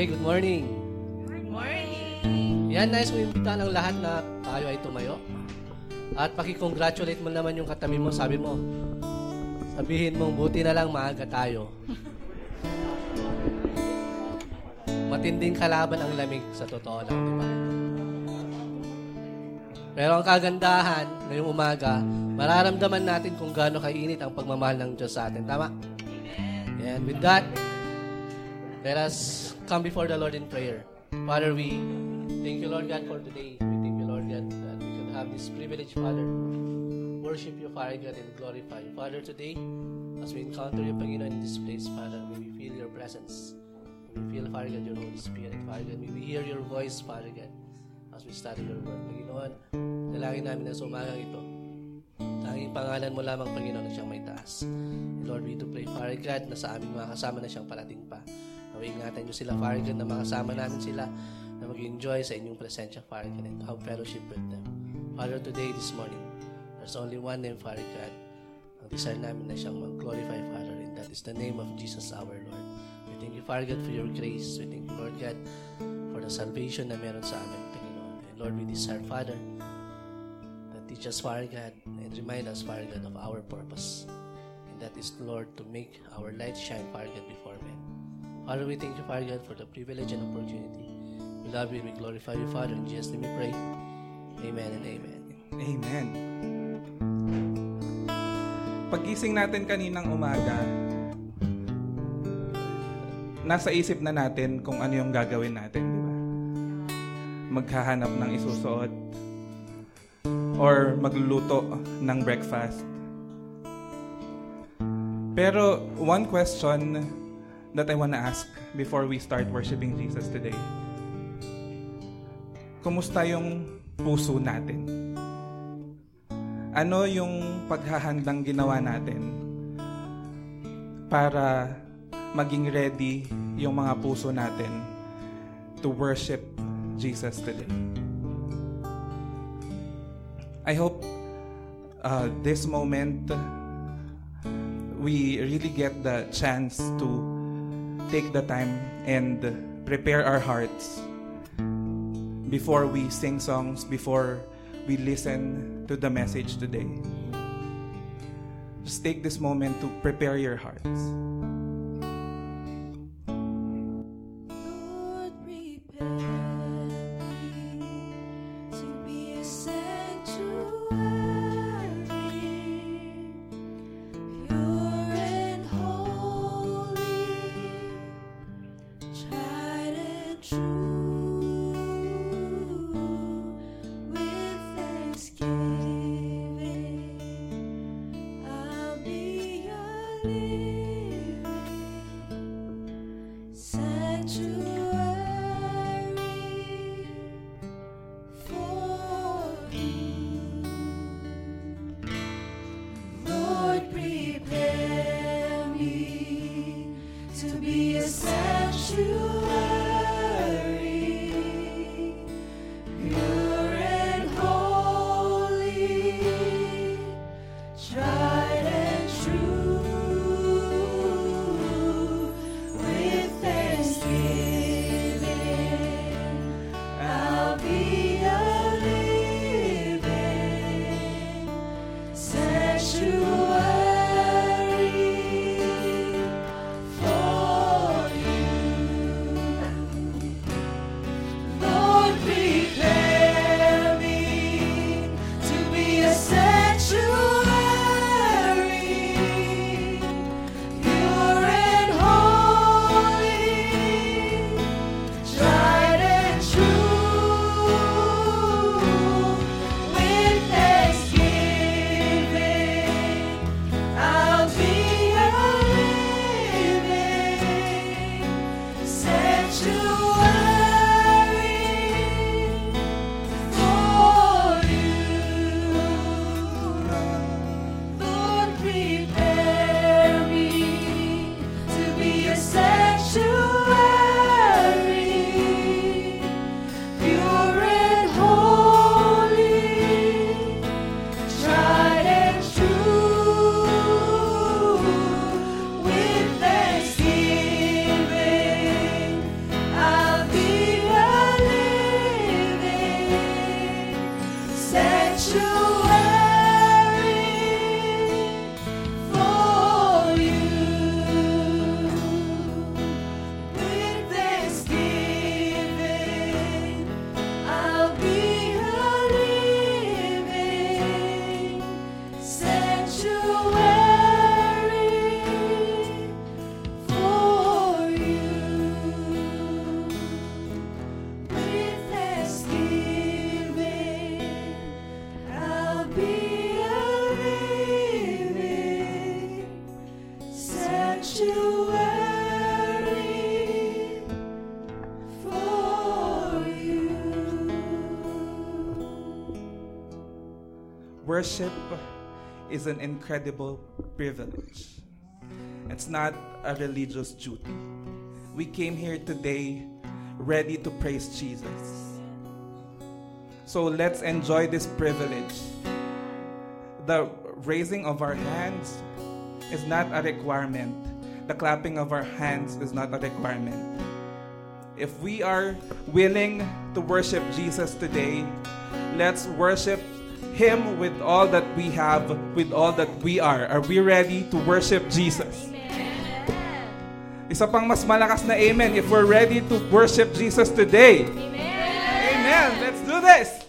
Okay, good morning. Morning! Yan, nice mo imbita ng lahat na tayo ay tumayo. At pakicongratulate mo naman yung katabi mo. Sabi mo, sabihin mong buti na lang maaga tayo. Matinding kalaban ang lamig sa totoo lang, di ba? Pero ang kagandahan ngayong umaga, mararamdaman natin kung gaano kainit ang pagmamahal ng Diyos sa atin. Tama? And with that, let us come before the Lord in prayer. Father, we thank you, Lord God, for today. We thank you, Lord God, that we can have this privilege, Father, worship you, Father God, and glorify you. Father, today, as we encounter you, Panginoon, in this place, Father, may we feel your presence. May we feel, Father God, your Holy Spirit, Father God. May we hear your voice, Father God, as we study your word. Panginoon, dalangin namin na sa umagang ito. Tanging pangalan mo lamang, Panginoon, na siyang may taas. And Lord, we do pray, Father God, na sa aming mga kasama na siyang parating pa. Naway ingatan niyo sila, Father God, na makasama namin sila na mag-enjoy sa inyong presensya, God, and have fellowship with them. Father, today, this morning, there's only one name, Father God. Ang desire namin na siyang mag-glorify, Father, and that is the name of Jesus our Lord. We thank you, Father God, for your grace. We thank you, Lord God, for the salvation na meron sa amin, Panginoon. And Lord, we desire, Father, that teach us, Father God, and remind us, Father God, of our purpose. And that is, Lord, to make our light shine, Father God, before men. Father, we thank you, Father God, for the privilege and opportunity. We love you we glorify you, Father. In Jesus' name we pray. Amen and amen. Amen. Pagising natin kaninang umaga, nasa isip na natin kung ano yung gagawin natin, di ba? Maghahanap ng isusuot or magluluto ng breakfast. Pero one question that I wanna ask before we start worshiping Jesus today. Kumusta yung puso natin? Ano yung paghahandang ginawa natin para maging ready yung mga puso natin to worship Jesus today? I hope uh, this moment we really get the chance to take the time and prepare our hearts before we sing songs, before we listen to the message today. Just take this moment to prepare your hearts. worship is an incredible privilege. It's not a religious duty. We came here today ready to praise Jesus. So let's enjoy this privilege. The raising of our hands is not a requirement. The clapping of our hands is not a requirement. If we are willing to worship Jesus today, let's worship Him with all that we have, with all that we are. Are we ready to worship Jesus? Amen. Isa pang mas malakas na amen if we're ready to worship Jesus today. Amen. amen. Let's do this.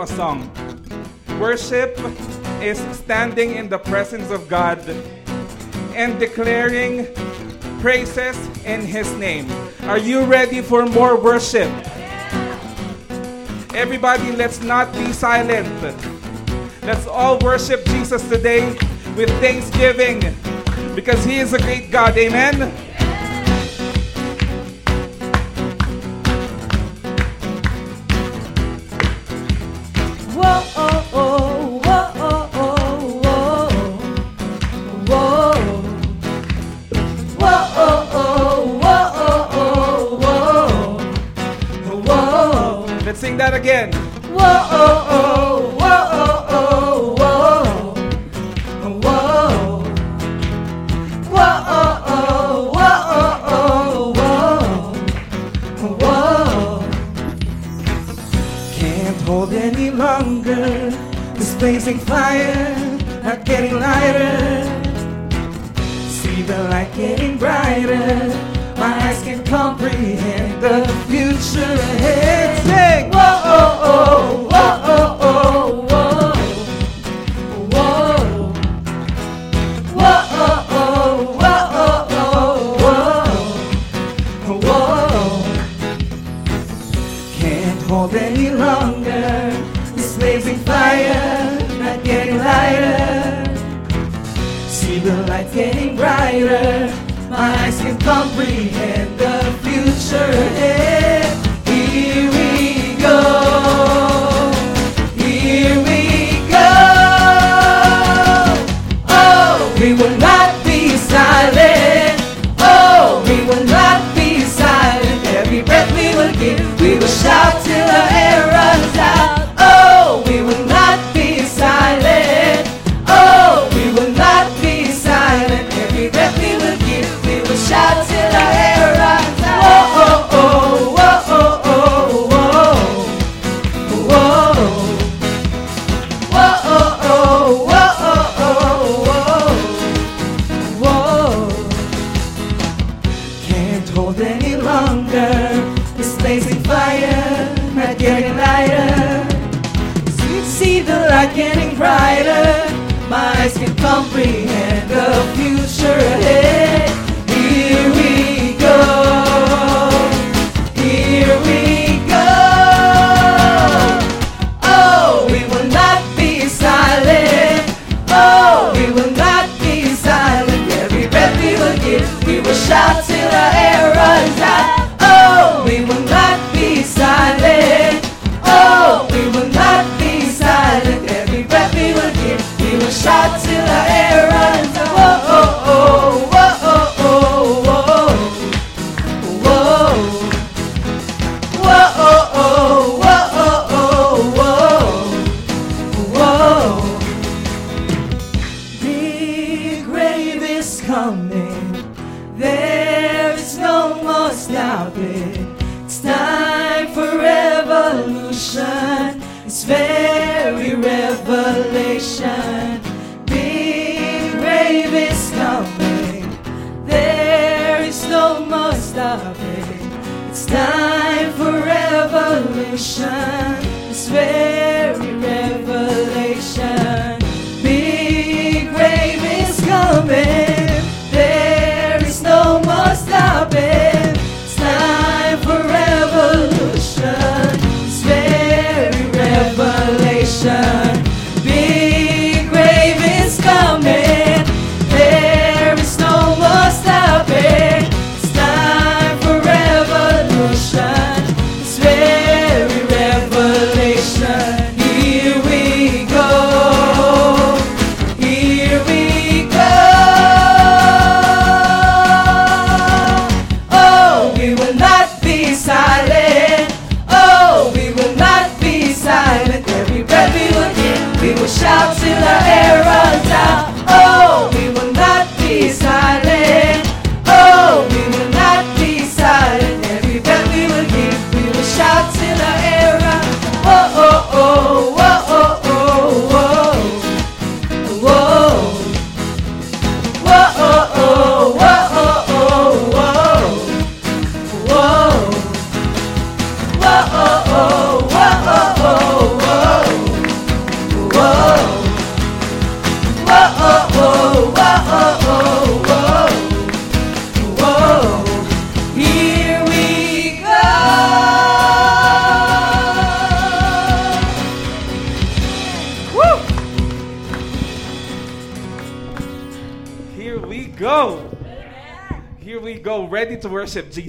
a song. Worship is standing in the presence of God and declaring praises in His name. Are you ready for more worship? Everybody, let's not be silent. Let's all worship Jesus today with thanksgiving because He is a great God. Amen.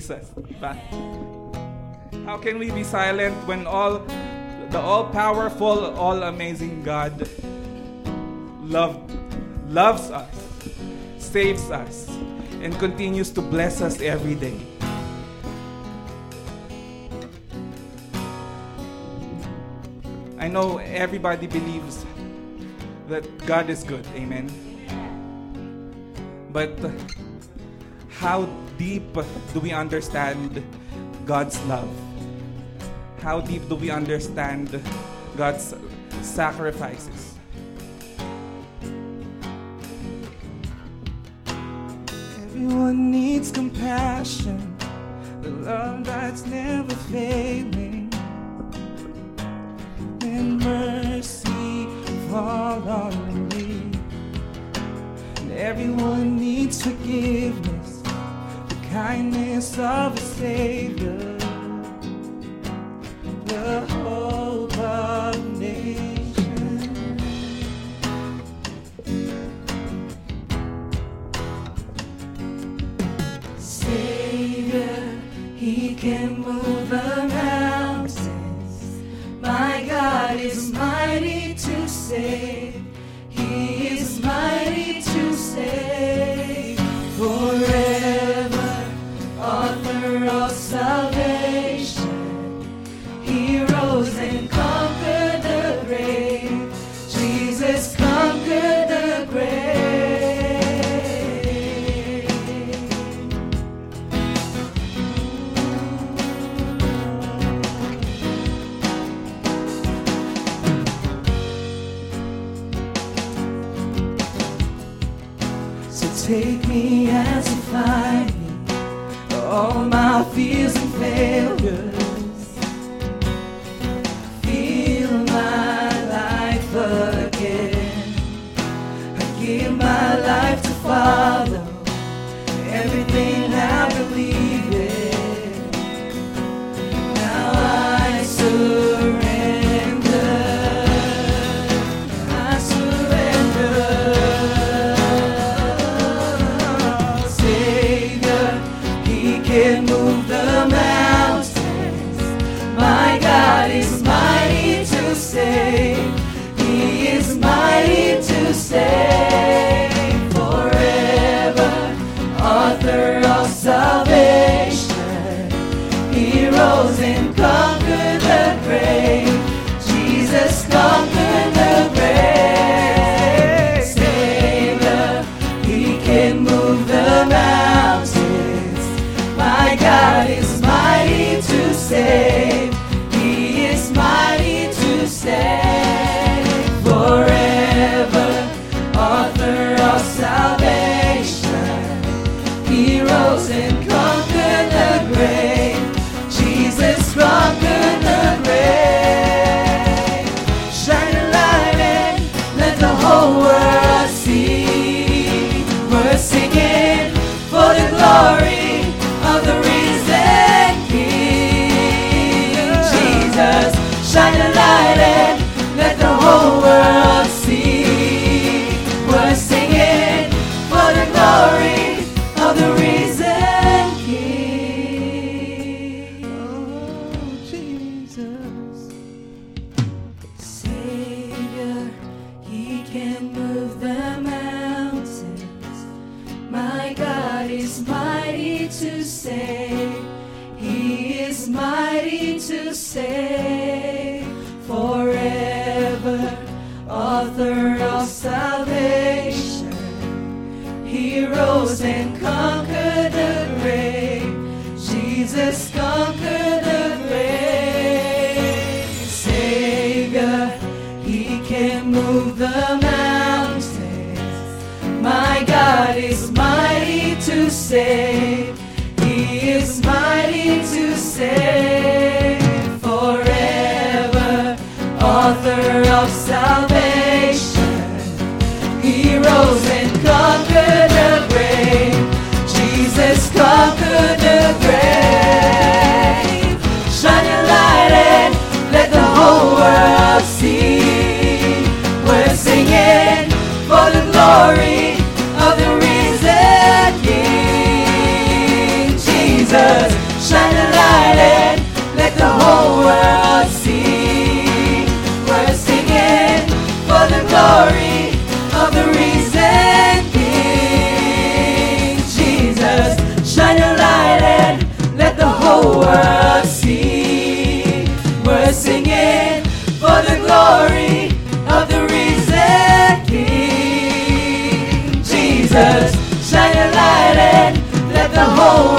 Jesus. But how can we be silent when all the all-powerful, all-amazing God loved, loves us, saves us, and continues to bless us every day? I know everybody believes that God is good. Amen. But deep do we understand God's love? How deep do we understand God's sacrifices? Everyone needs compassion. fiz o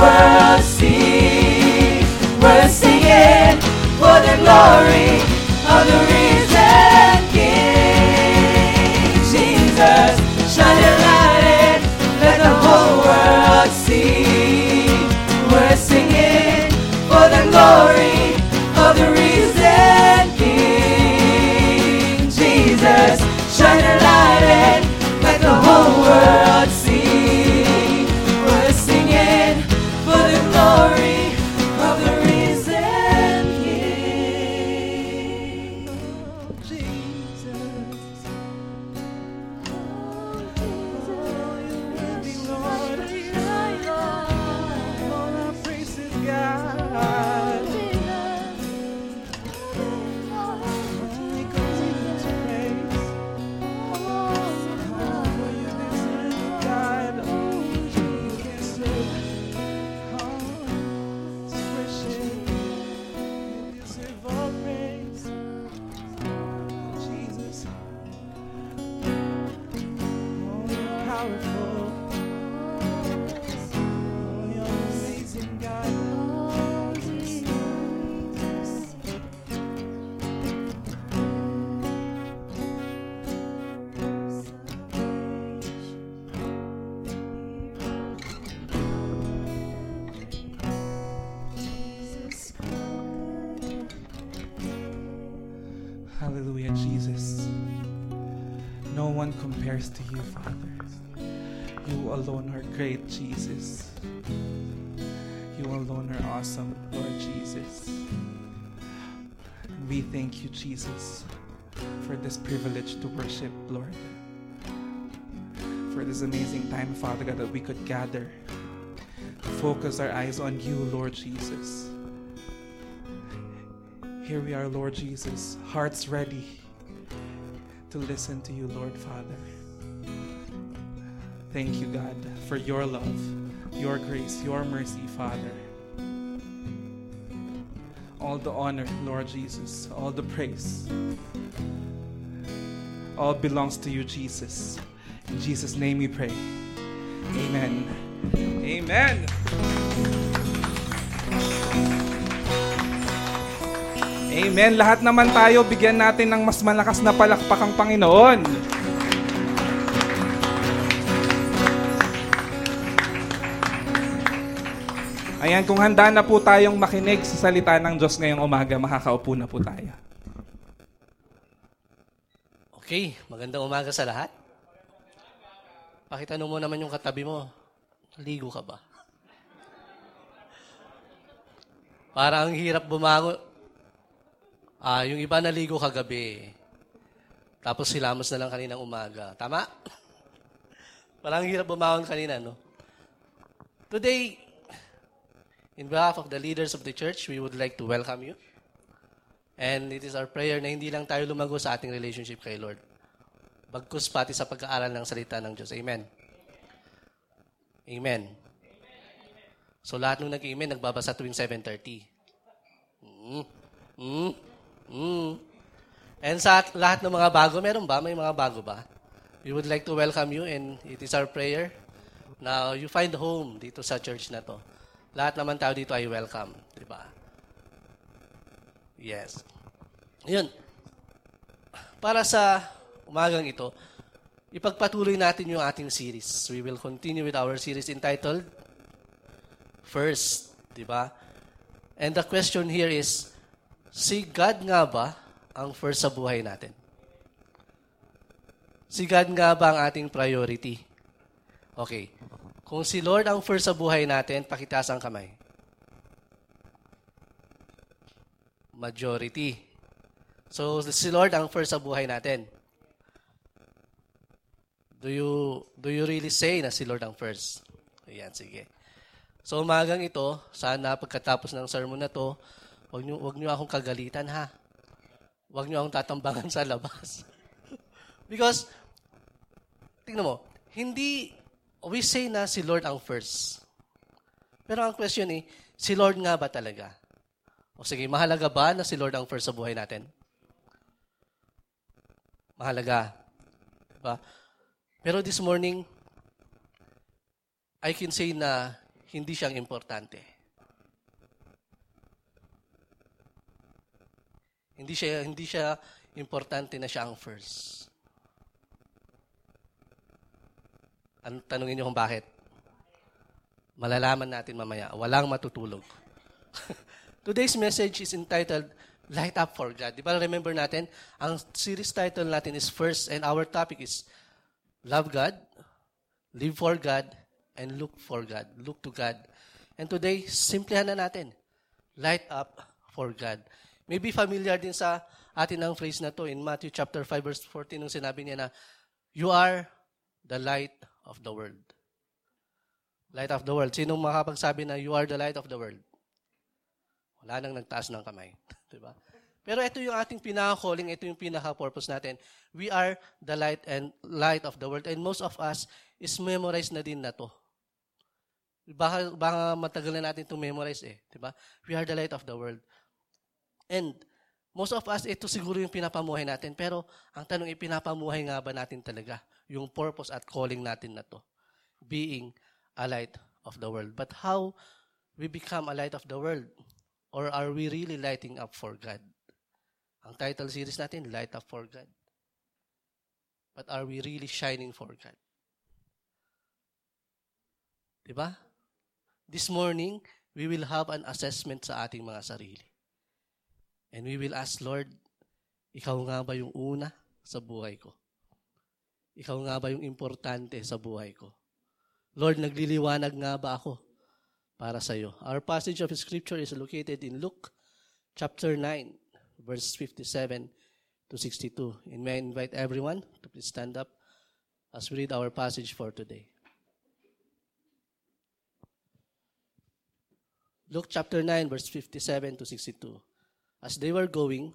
mercy. We're singing for the glory Lord Jesus. We thank you, Jesus, for this privilege to worship, Lord. For this amazing time, Father God, that we could gather, focus our eyes on you, Lord Jesus. Here we are, Lord Jesus, hearts ready to listen to you, Lord Father. Thank you, God, for your love, your grace, your mercy, Father. All the honor, Lord Jesus, all the praise, all belongs to you, Jesus. In Jesus' name we pray. Amen. Amen. Amen. Lahat naman tayo, bigyan natin ng mas malakas na palakpak ang Panginoon. Ayan, kung handa na po tayong makinig sa salita ng Diyos ngayong umaga, makakaupo na po tayo. Okay, magandang umaga sa lahat. Pakitanong mo naman yung katabi mo. Ligo ka ba? Parang ang hirap bumangon. Ah, yung iba naligo kagabi. Tapos silamos na lang kaninang umaga. Tama? Parang ang hirap bumangon kanina, no? Today, in behalf of the leaders of the church, we would like to welcome you. And it is our prayer na hindi lang tayo lumago sa ating relationship kay Lord. Bagkus pati sa pag-aaral ng salita ng Diyos. Amen. Amen. So lahat nung nag-amen, nagbabasa tuwing 7.30. Mm. Mm. Mm. And sa lahat ng mga bago, meron ba? May mga bago ba? We would like to welcome you and it is our prayer na you find home dito sa church na to. Lahat naman tao dito ay welcome. Di ba? Yes. Yun. Para sa umagang ito, ipagpatuloy natin yung ating series. We will continue with our series entitled First. Di ba? And the question here is, si God nga ba ang first sa buhay natin? Si God nga ba ang ating priority? Okay. Kung si Lord ang first sa buhay natin, pakitaas ang kamay. Majority. So, si Lord ang first sa buhay natin. Do you do you really say na si Lord ang first? Ayan, sige. So, umagang ito, sana pagkatapos ng sermon na to, wag niyo wag niyo akong kagalitan ha. Wag niyo akong tatambangan sa labas. Because tingnan mo, hindi we say na si Lord ang first. Pero ang question eh, si Lord nga ba talaga? O sige, mahalaga ba na si Lord ang first sa buhay natin? Mahalaga. Diba? Pero this morning, I can say na hindi siyang importante. Hindi siya hindi siya importante na siya ang first. Ang tanungin niyo kung bakit? Malalaman natin mamaya. Walang matutulog. Today's message is entitled Light Up for God. Di ba remember natin? Ang series title natin is First and our topic is Love God, Live for God, and Look for God. Look to God. And today, simplihan na natin. Light up for God. Maybe familiar din sa atin ang phrase na to in Matthew chapter 5 verse 14 nung sinabi niya na you are the light of the world. Light of the world. Sino makapagsabi na you are the light of the world? Wala nang nagtaas ng kamay. diba? Pero ito yung ating pinaka-calling, ito yung pinaka-purpose natin. We are the light and light of the world. And most of us is memorize na din na to. Baka, baka matagal na natin itong memorize eh. Diba? We are the light of the world. And most of us, ito siguro yung pinapamuhay natin. Pero ang tanong, ipinapamuhay nga ba natin talaga? Yung purpose at calling natin na to. Being a light of the world. But how we become a light of the world? Or are we really lighting up for God? Ang title series natin, Light Up for God. But are we really shining for God? Diba? This morning, we will have an assessment sa ating mga sarili. And we will ask, Lord, ikaw nga ba yung una sa buhay ko? Ikaw nga ba yung importante sa buhay ko? Lord, nagliliwanag nga ba ako para sa iyo? Our passage of scripture is located in Luke chapter 9, verse 57 to 62. And may I invite everyone to please stand up as we read our passage for today. Luke chapter 9, verse 57 to 62. As they were going,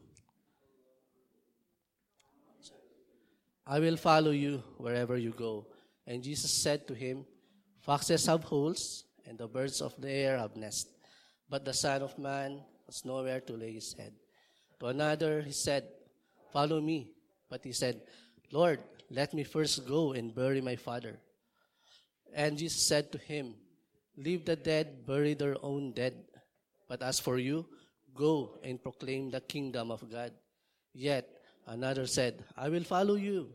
I will follow you wherever you go. And Jesus said to him, Foxes have holes, and the birds of the air have nests, but the Son of Man has nowhere to lay his head. To another he said, Follow me. But he said, Lord, let me first go and bury my father. And Jesus said to him, Leave the dead bury their own dead. But as for you, go and proclaim the kingdom of God. Yet another said, I will follow you,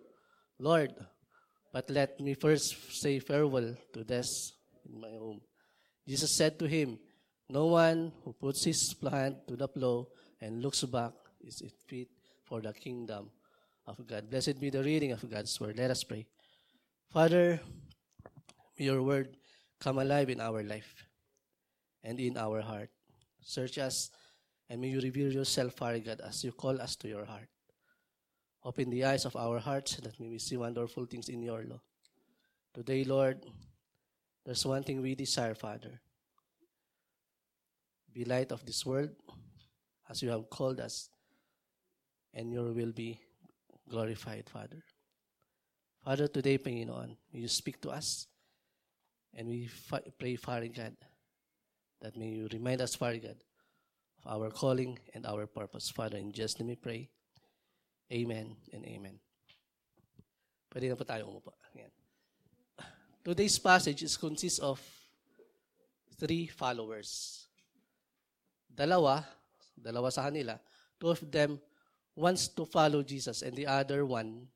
Lord, but let me first say farewell to this in my home. Jesus said to him, No one who puts his hand to the plow and looks back is fit for the kingdom of God. Blessed be the reading of God's word. Let us pray. Father, may your word come alive in our life and in our heart. Search us and may you reveal yourself, Father God, as you call us to your heart. Open the eyes of our hearts that may we see wonderful things in your law. Today, Lord, there's one thing we desire, Father. Be light of this world as you have called us, and your will be glorified, Father. Father, today, Panginoon, may you speak to us, and we pray, Father God, that may you remind us, Father God, of our calling and our purpose. Father, in Jesus' name we pray. Amen and amen. Pwede na po tayo umupo. Ayan. Today's passage is consists of three followers. Dalawa, dalawa sa kanila, two of them wants to follow Jesus and the other one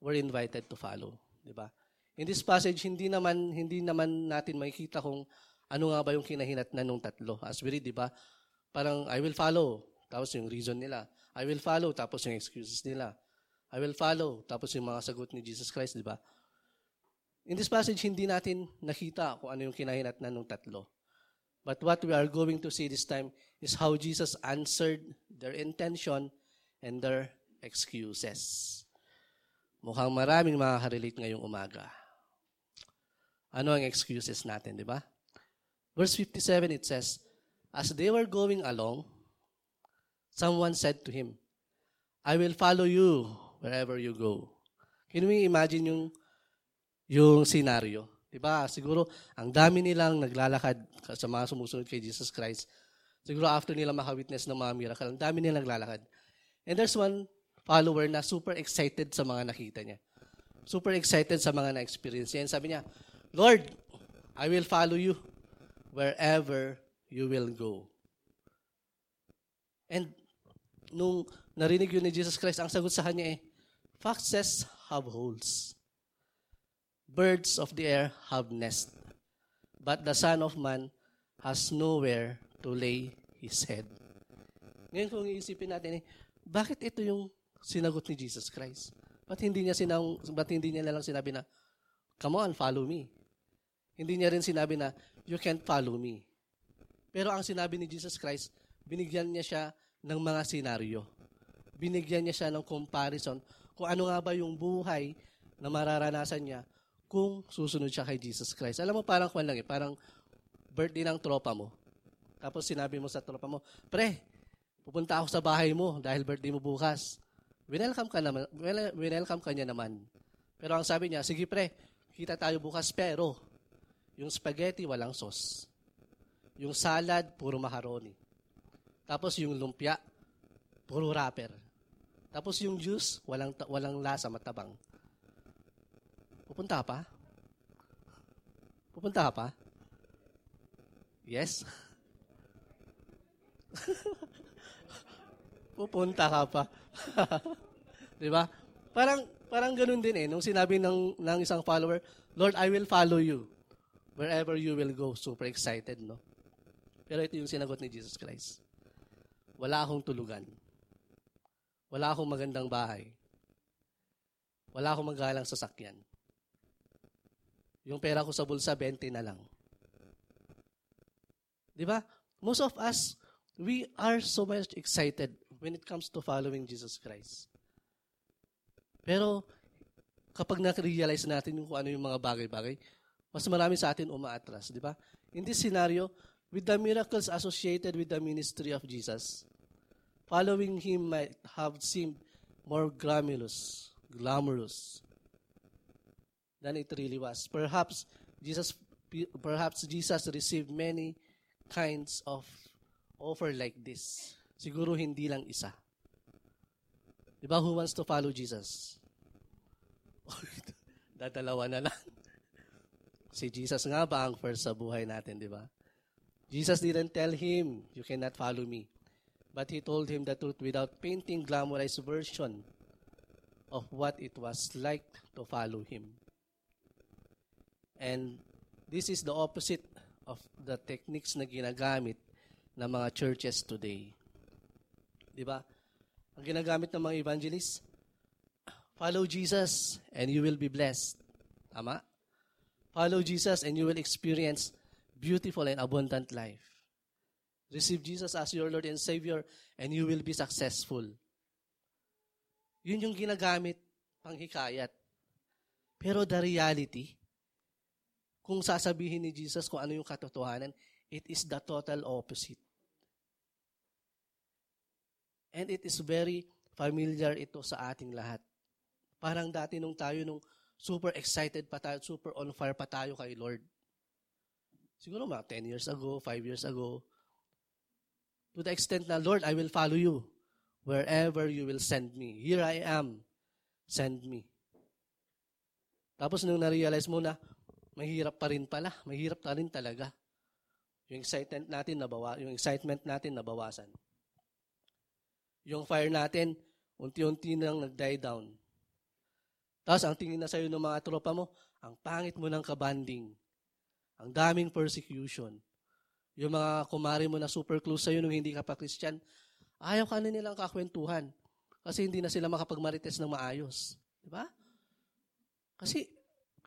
were invited to follow, 'di ba? In this passage hindi naman hindi naman natin makikita kung ano nga ba yung kinahinatnan ng tatlo. As we read, 'di ba? Parang I will follow, tapos yung reason nila. I will follow, tapos yung excuses nila. I will follow, tapos yung mga sagot ni Jesus Christ, di ba? In this passage, hindi natin nakita kung ano yung kinahinatnan ng tatlo. But what we are going to see this time is how Jesus answered their intention and their excuses. Mukhang maraming makaka-relate ngayong umaga. Ano ang excuses natin, di ba? Verse 57, it says, As they were going along, someone said to him, I will follow you wherever you go. Can we imagine yung, yung scenario? Diba? Siguro, ang dami nilang naglalakad sa mga sumusunod kay Jesus Christ. Siguro after nila makawitness ng mga miracle, ang dami nilang naglalakad. And there's one follower na super excited sa mga nakita niya. Super excited sa mga na-experience niya. And sabi niya, Lord, I will follow you wherever you will go. And nung narinig yun ni Jesus Christ, ang sagot sa kanya eh, Foxes have holes. Birds of the air have nest. But the Son of Man has nowhere to lay his head. Ngayon kung iisipin natin eh, bakit ito yung sinagot ni Jesus Christ? Ba't hindi niya, sinang, ba't hindi niya lang sinabi na, come on, follow me. Hindi niya rin sinabi na, you can't follow me. Pero ang sinabi ni Jesus Christ, binigyan niya siya ng mga senaryo. Binigyan niya siya ng comparison kung ano nga ba yung buhay na mararanasan niya kung susunod siya kay Jesus Christ. Alam mo, parang kwan lang eh, parang birthday ng tropa mo. Tapos sinabi mo sa tropa mo, pre, pupunta ako sa bahay mo dahil birthday mo bukas. Winelcome ka naman, winelcome ka niya naman. Pero ang sabi niya, sige pre, kita tayo bukas pero yung spaghetti walang sauce. Yung salad, puro macaroni. Tapos yung lumpia, puro wrapper. Tapos yung juice, walang walang lasa, matabang. Pupunta pa? Pupunta pa? Yes? Pupunta ka pa. 'Di ba? Parang parang ganoon din eh nung sinabi ng ng isang follower, Lord, I will follow you wherever you will go. Super excited, no? Pero ito yung sinagot ni Jesus Christ. Wala akong tulugan. Wala akong magandang bahay. Wala akong magalang sasakyan. Yung pera ko sa bulsa, 20 na lang. Di ba? Most of us, we are so much excited when it comes to following Jesus Christ. Pero kapag na-realize natin kung ano yung mga bagay-bagay, mas marami sa atin umaatras, di ba? In this scenario, with the miracles associated with the ministry of Jesus, following Him might have seemed more glamorous, glamorous than it really was. Perhaps Jesus, perhaps Jesus received many kinds of offer like this. Siguro hindi lang isa. Di ba, who wants to follow Jesus? Dadalawa na lang. Si Jesus nga ba ang first sa buhay natin, di ba? Jesus didn't tell him, you cannot follow me. But he told him the truth without painting glamorized version of what it was like to follow him. And this is the opposite of the techniques na ginagamit ng mga churches today. Di ba? Ang ginagamit ng mga evangelists, follow Jesus and you will be blessed. Tama? Follow Jesus and you will experience beautiful and abundant life. Receive Jesus as your Lord and Savior and you will be successful. Yun yung ginagamit pang hikayat. Pero the reality, kung sasabihin ni Jesus kung ano yung katotohanan, it is the total opposite. And it is very familiar ito sa ating lahat. Parang dati nung tayo, nung super excited pa tayo, super on fire pa tayo kay Lord. Siguro mga 10 years ago, 5 years ago. To the extent na, Lord, I will follow you wherever you will send me. Here I am. Send me. Tapos nung na-realize mo na, mahirap pa rin pala. Mahirap pa rin talaga. Yung excitement natin nabawa, yung excitement natin nabawasan yung fire natin, unti-unti nang nag-die down. Tapos ang tingin na sa'yo ng mga tropa mo, ang pangit mo ng kabanding. Ang daming persecution. Yung mga kumari mo na super close sa'yo nung hindi ka pa Christian, ayaw ka na nilang kakwentuhan. Kasi hindi na sila makapagmarites ng maayos. Di ba? Kasi,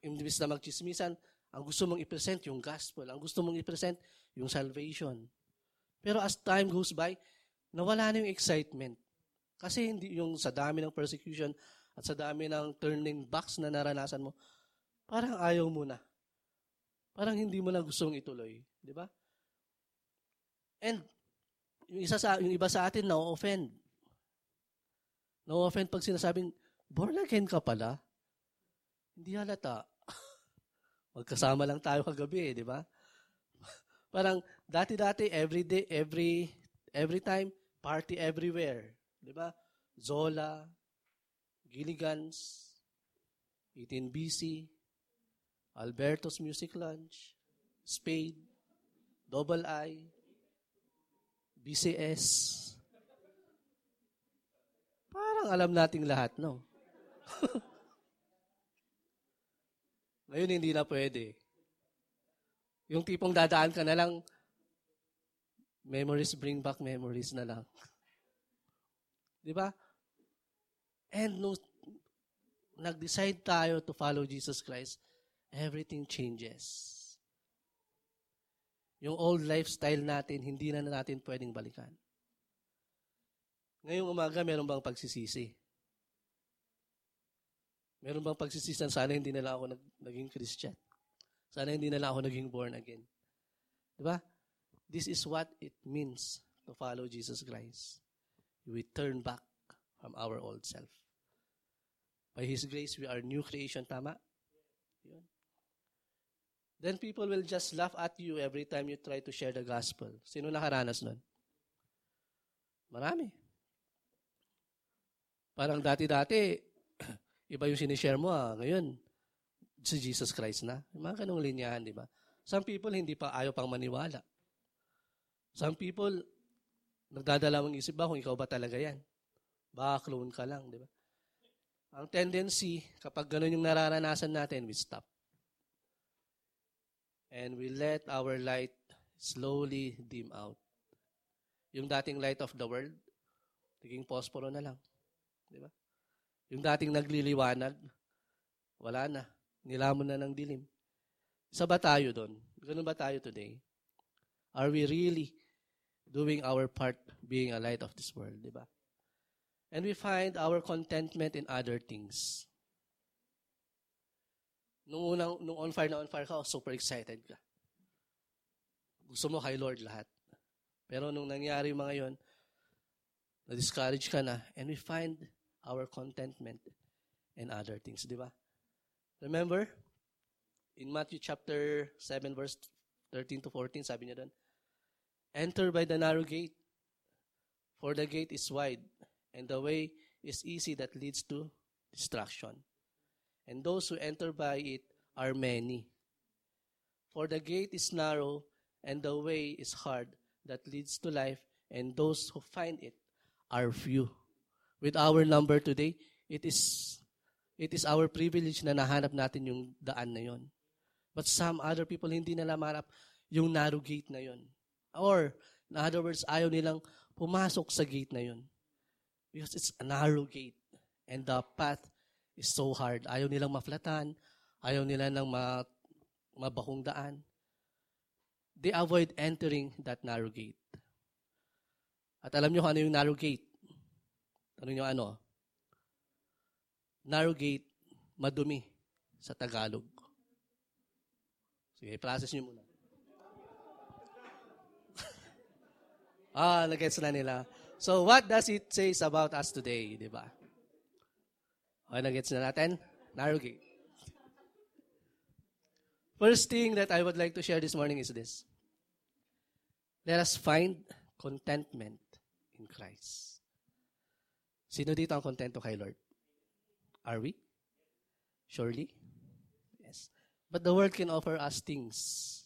imbis na magchismisan, ang gusto mong i-present yung gospel. Ang gusto mong i-present yung salvation. Pero as time goes by, nawala na yung excitement. Kasi hindi yung sa dami ng persecution at sa dami ng turning backs na naranasan mo, parang ayaw mo na. Parang hindi mo na gustong ituloy. Di ba? And, yung, isa sa, yung iba sa atin, na-offend. Na-offend pag sinasabing, born again ka pala. Hindi halata. Magkasama lang tayo kagabi, eh, di ba? Parang dati-dati, every day, every Every time, party everywhere. Di ba? Zola, Gilligan's, 18BC, Alberto's Music Lounge, Spade, Double I, BCS, Parang alam nating lahat, no? Ngayon, hindi na pwede. Yung tipong dadaan ka na lang, memories bring back memories na lang. Di ba? And no, nag-decide tayo to follow Jesus Christ, everything changes. Yung old lifestyle natin, hindi na natin pwedeng balikan. Ngayong umaga, meron bang pagsisisi? Meron bang pagsisisi na sana hindi na lang ako nag, naging Christian? Sana hindi na lang ako naging born again. Di ba? This is what it means to follow Jesus Christ. We turn back from our old self. By His grace, we are new creation. Tama? Yun. Then people will just laugh at you every time you try to share the gospel. Sino nakaranas nun? Marami. Parang dati-dati, iba yung sinishare mo ah. Ngayon, si Jesus Christ na. Mga ganong linyahan, di ba? Some people hindi pa ayaw pang maniwala. Some people, nagdadalawang isip ba kung ikaw ba talaga yan? Baka clone ka lang, di ba? Ang tendency, kapag ganun yung nararanasan natin, we stop. And we let our light slowly dim out. Yung dating light of the world, naging posporo na lang. Di ba? Yung dating nagliliwanag, wala na. Nilamon na ng dilim. Isa ba tayo doon? Ganun ba tayo today? Are we really doing our part being a light of this world, di ba? And we find our contentment in other things. Nung unang, nung on fire na on fire ka, oh, super excited ka. Gusto mo kay Lord lahat. Pero nung nangyari mga yon, na-discourage ka na, and we find our contentment in other things, di ba? Remember, in Matthew chapter 7, verse 13 to 14, sabi niya doon, Enter by the narrow gate, for the gate is wide, and the way is easy that leads to destruction. And those who enter by it are many. For the gate is narrow, and the way is hard that leads to life, and those who find it are few. With our number today, it is it is our privilege na nahanap natin yung daan na yon. But some other people hindi nila mahanap yung narrow gate na yon. Or, in other words, ayaw nilang pumasok sa gate na yun. Because it's a narrow gate. And the path is so hard. Ayaw nilang maflatan. Ayaw nila ng ma mabahong daan. They avoid entering that narrow gate. At alam nyo kung ano yung narrow gate? Ano nyo ano? Narrow gate, madumi sa Tagalog. Sige, process nyo muna. Ah, nagets na nila. So, what does it say about us today, di ba? Okay, nagets na natin? Gate. First thing that I would like to share this morning is this. Let us find contentment in Christ. Sino dito ang kontento kay Lord? Are we? Surely? Yes. But the world can offer us things,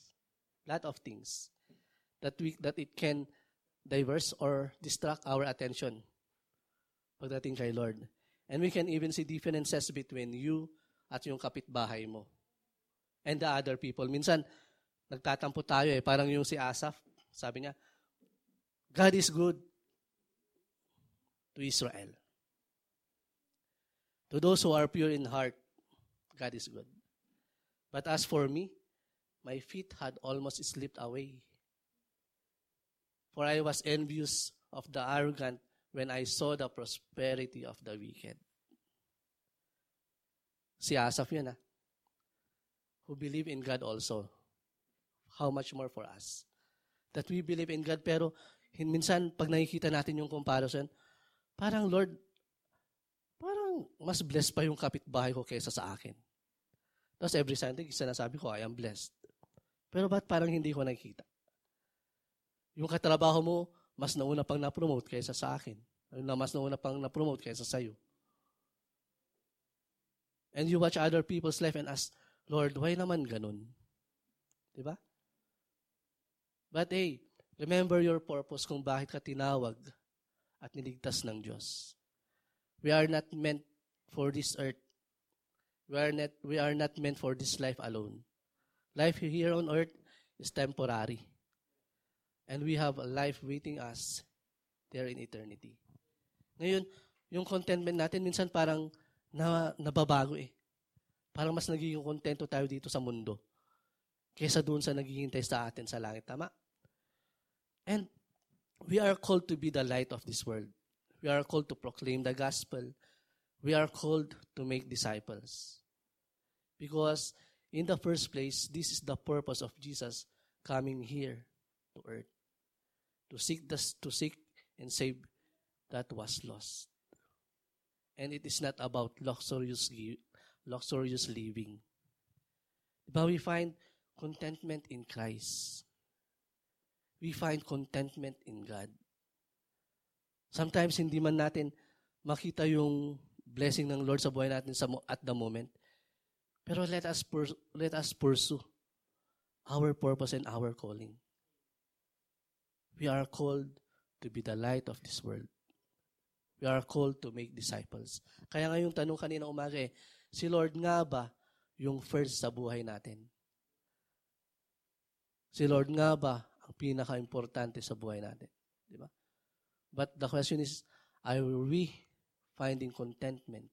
lot of things, that we that it can diverse or distract our attention pagdating kay Lord. And we can even see differences between you at yung kapitbahay mo and the other people. Minsan, nagtatampo tayo eh. Parang yung si Asaph, sabi niya, God is good to Israel. To those who are pure in heart, God is good. But as for me, my feet had almost slipped away For I was envious of the arrogant when I saw the prosperity of the wicked. Si Asaph yun ah. Who believe in God also. How much more for us? That we believe in God pero minsan pag nakikita natin yung comparison, parang Lord, parang mas blessed pa yung kapitbahay ko kaysa sa akin. Tapos every Sunday, sinasabi ko, I am blessed. Pero ba't parang hindi ko nakikita? Yung katrabaho mo, mas nauna pang na-promote kaysa sa akin. Na mas nauna pang na-promote kaysa sa iyo. And you watch other people's life and ask, Lord, why naman ganun? Diba? But hey, remember your purpose kung bakit ka tinawag at niligtas ng Diyos. we are not meant for this earth. We are not, we are not meant for this life alone. Life here on earth is temporary. And we have a life waiting us there in eternity. Ngayon, yung contentment natin, minsan parang na, nababago eh. Parang mas nagiging kontento tayo dito sa mundo kaysa doon sa naghihintay sa atin sa langit. Tama? And we are called to be the light of this world. We are called to proclaim the gospel. We are called to make disciples. Because in the first place, this is the purpose of Jesus coming here to earth. To seek, the, to seek and save that was lost. And it is not about luxurious, luxurious living. But we find contentment in Christ. We find contentment in God. Sometimes hindi man natin makita yung blessing ng Lord sa buhay natin sa, at the moment. Pero let us, pur- let us pursue our purpose and our calling. We are called to be the light of this world. We are called to make disciples. Kaya nga yung tanong kanina umaga eh, si Lord nga ba yung first sa buhay natin? Si Lord nga ba ang pinaka-importante sa buhay natin? Di ba? But the question is, are we finding contentment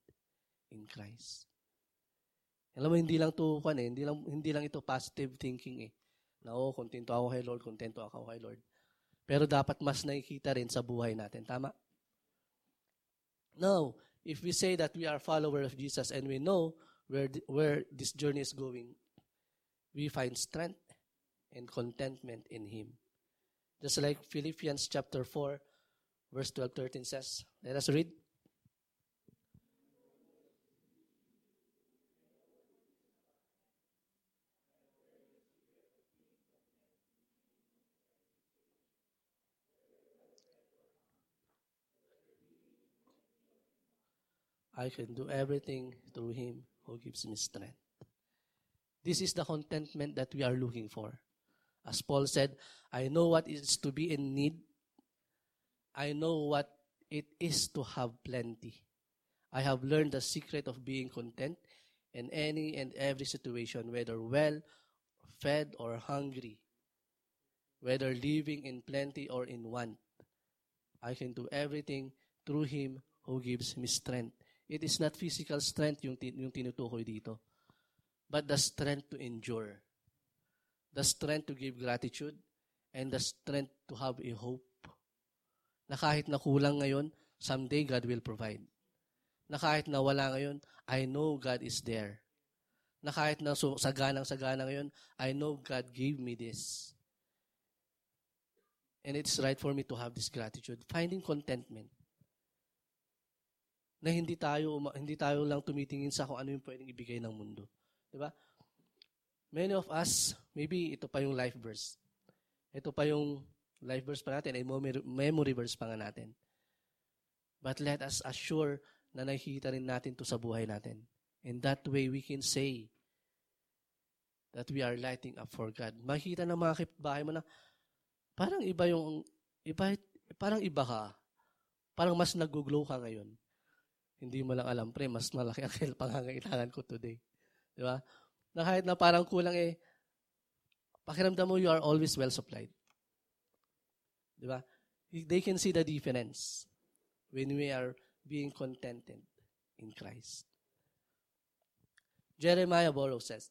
in Christ? Alam mo, hindi lang to, eh, hindi lang, hindi lang ito positive thinking eh. Na, oh, kontento ako kay Lord, kontento ako kay Lord. Pero dapat mas nakikita rin sa buhay natin. Tama? No. If we say that we are follower of Jesus and we know where, where this journey is going, we find strength and contentment in Him. Just like Philippians chapter 4, verse 12, 13 says. Let us read. I can do everything through Him who gives me strength. This is the contentment that we are looking for. As Paul said, I know what it is to be in need. I know what it is to have plenty. I have learned the secret of being content in any and every situation, whether well fed or hungry, whether living in plenty or in want. I can do everything through Him who gives me strength. It is not physical strength yung, yung tinutukoy dito, but the strength to endure, the strength to give gratitude, and the strength to have a hope. Na kahit na kulang ngayon, someday God will provide. Na kahit na wala ngayon, I know God is there. Na kahit na saganang-sagana ngayon, I know God gave me this. And it's right for me to have this gratitude. Finding contentment na hindi tayo hindi tayo lang tumitingin sa kung ano yung pwedeng ibigay ng mundo. 'Di ba? Many of us, maybe ito pa yung life verse. Ito pa yung life verse pa natin, ay memory verse pa nga natin. But let us assure na nakikita rin natin to sa buhay natin. And that way we can say that we are lighting up for God. Makikita ng mga bahay mo na parang iba yung, iba, parang iba ka. Parang mas nag-glow ka ngayon. Hindi mo lang alam, pre, mas malaki ang pangangailangan ko today. Di ba? Na kahit na parang kulang eh, pakiramdam mo you are always well supplied. Di ba? They can see the difference when we are being contented in Christ. Jeremiah Borrow says,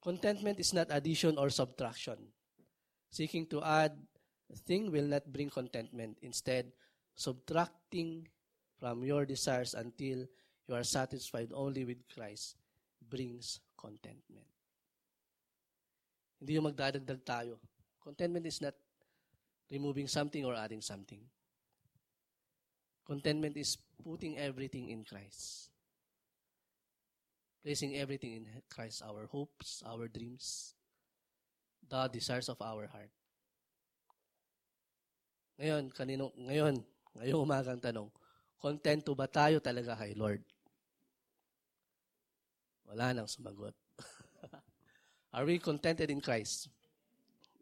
Contentment is not addition or subtraction. Seeking to add a thing will not bring contentment. Instead, subtracting from your desires until you are satisfied only with Christ brings contentment. Hindi yung magdadagdag tayo. Contentment is not removing something or adding something. Contentment is putting everything in Christ. Placing everything in Christ, our hopes, our dreams, the desires of our heart. Ngayon, kanino, ngayon, ngayong umagang tanong, Kontento ba tayo talaga kay Lord? Wala nang sumagot. Are we contented in Christ?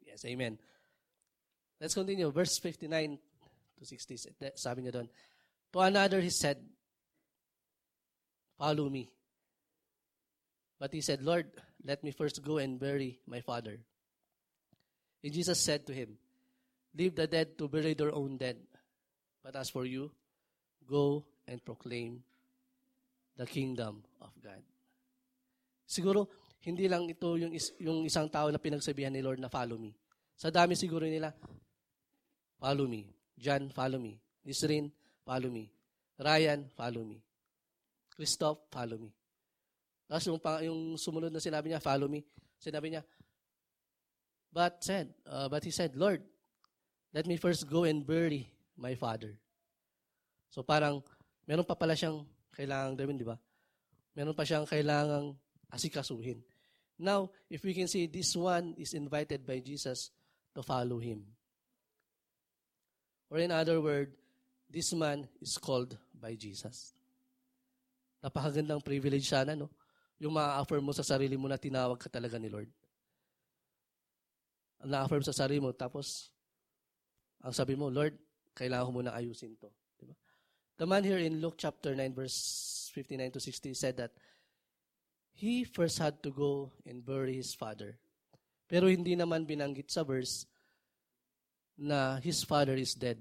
Yes, amen. Let's continue. Verse 59 to 60. Sabi niya doon, To another he said, follow me. But he said, Lord, let me first go and bury my father. And Jesus said to him, Leave the dead to bury their own dead. But as for you, go and proclaim the kingdom of God. Siguro, hindi lang ito yung, is, yung isang tao na pinagsabihan ni Lord na follow me. Sa dami siguro nila, follow me. John, follow me. Nisrin, follow me. Ryan, follow me. Christoph, follow me. Tapos yung, yung sumunod na sinabi niya, follow me. Sinabi niya, but said, uh, but he said, Lord, let me first go and bury my father. So parang, meron pa pala siyang kailangang gawin, di ba? Meron pa siyang kailangang asikasuhin. Now, if we can see, this one is invited by Jesus to follow him. Or in other word, this man is called by Jesus. Napakagandang privilege sana, no? Yung ma-affirm mo sa sarili mo na tinawag ka talaga ni Lord. Na-affirm sa sarili mo, tapos, ang sabi mo, Lord, kailangan ko muna ayusin to. The man here in Luke chapter 9, verse 59 to 60 said that he first had to go and bury his father. Pero hindi naman binanggit sa verse na his father is dead.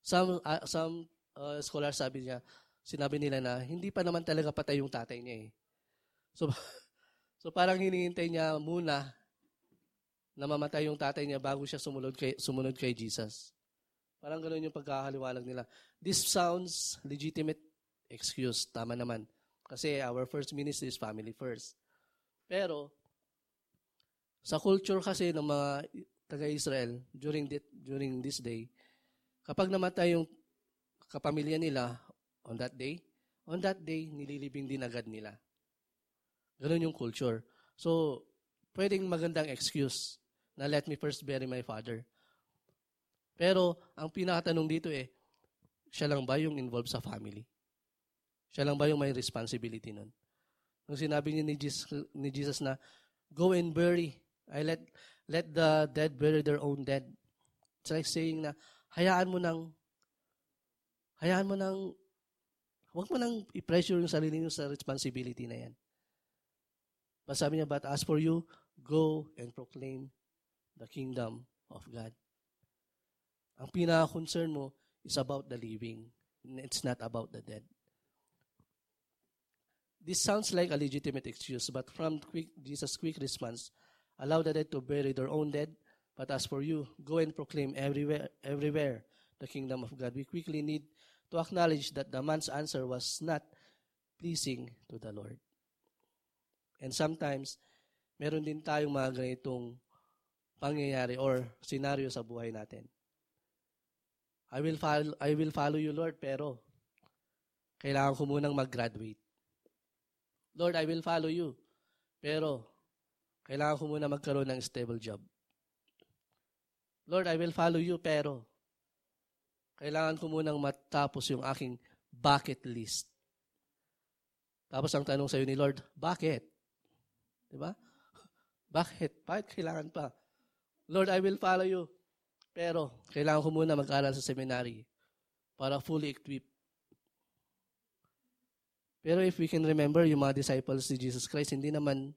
Some, uh, some uh, scholars sabi niya, sinabi nila na hindi pa naman talaga patay yung tatay niya eh. So, so parang hinihintay niya muna na mamatay yung tatay niya bago siya sumunod kay, sumunod kay Jesus. Parang ganoon yung pagkakaliwanag nila. This sounds legitimate excuse. Tama naman. Kasi our first ministry is family first. Pero, sa culture kasi ng mga taga-Israel during, the, during this day, kapag namatay yung kapamilya nila on that day, on that day, nililibing din agad nila. Ganun yung culture. So, pwedeng magandang excuse na let me first bury my father. Pero, ang pinakatanong dito eh, siya lang ba yung involved sa family? Siya lang ba yung may responsibility nun? Nung sinabi niya ni Jesus, ni Jesus na, go and bury. I let, let the dead bury their own dead. It's like saying na, hayaan mo nang, hayaan mo nang, huwag mo nang i-pressure yung sarili niyo sa responsibility na yan. But sabi niya, but as for you, go and proclaim the kingdom of God. Ang pinaka-concern mo is about the living. It's not about the dead. This sounds like a legitimate excuse, but from quick, Jesus' quick response, allow the dead to bury their own dead, but as for you, go and proclaim everywhere, everywhere the kingdom of God. We quickly need to acknowledge that the man's answer was not pleasing to the Lord. And sometimes, meron din tayong mga ganitong pangyayari or scenario sa buhay natin. I will follow, I will follow you, Lord, pero kailangan ko munang mag-graduate. Lord, I will follow you. Pero, kailangan ko muna magkaroon ng stable job. Lord, I will follow you, pero, kailangan ko munang matapos yung aking bucket list. Tapos ang tanong sa'yo ni Lord, bakit? Diba? Bakit? Bakit kailangan pa? Lord, I will follow you. Pero, kailangan ko muna mag-aral sa seminary para fully equipped pero if we can remember, yung mga disciples ni Jesus Christ, hindi naman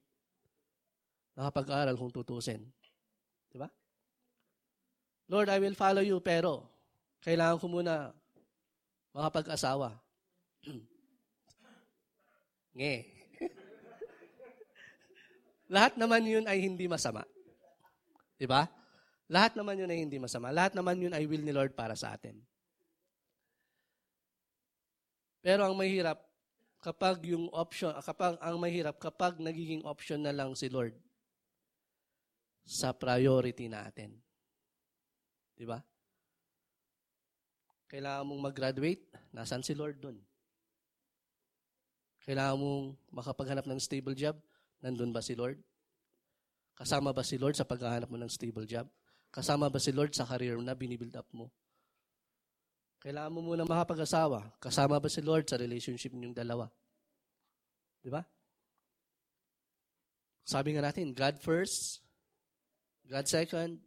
nakapag-aral kung tutusin. Di ba? Lord, I will follow you, pero kailangan ko muna makapag-asawa. Nge. Lahat naman yun ay hindi masama. Di ba? Lahat naman yun ay hindi masama. Lahat naman yun ay will ni Lord para sa atin. Pero ang mahirap, kapag yung option, kapag ang mahirap, kapag nagiging option na lang si Lord sa priority natin. Di ba? Kailangan mong mag-graduate, nasan si Lord dun? Kailangan mong makapaghanap ng stable job, nandun ba si Lord? Kasama ba si Lord sa paghahanap mo ng stable job? Kasama ba si Lord sa career na binibuild up mo? Kailangan mo muna makapag-asawa. Kasama ba si Lord sa relationship ninyong dalawa? Di ba? Sabi nga natin, God first, God second,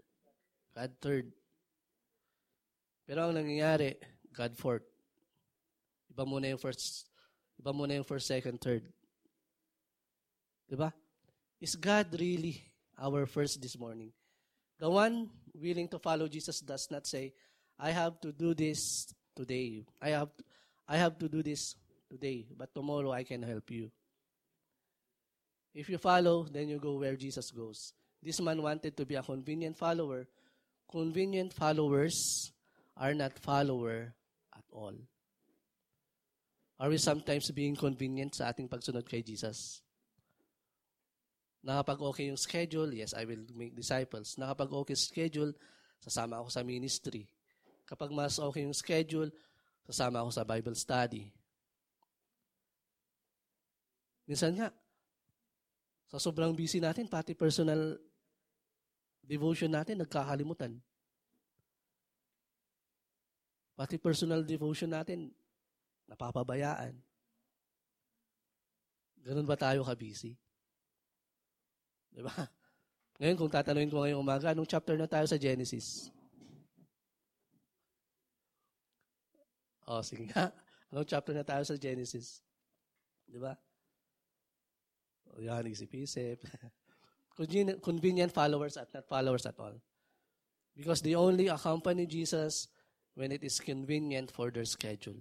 God third. Pero ang nangyayari, God fourth. Iba muna yung first, iba muna yung first, second, third. Di ba? Is God really our first this morning? The one willing to follow Jesus does not say, I have to do this today. I have to, I have to do this today, but tomorrow I can help you. If you follow, then you go where Jesus goes. This man wanted to be a convenient follower. Convenient followers are not follower at all. Are we sometimes being convenient sa ating pagsunod kay Jesus? Nakapag okay yung schedule, yes, I will make disciples. Nakapag okay schedule, sasama ako sa ministry. Kapag mas okay yung schedule, sasama ako sa Bible study. Minsan nga, sa sobrang busy natin, pati personal devotion natin, nagkakalimutan. Pati personal devotion natin, napapabayaan. Ganun ba tayo ka-busy? Di ba? Ngayon, kung tatanungin ko ngayong umaga, anong chapter na tayo sa Genesis? O, oh, sige nga. Anong chapter na tayo sa Genesis? Di ba? O, yan, isip-isip. Convenient followers at not followers at all. Because they only accompany Jesus when it is convenient for their schedule.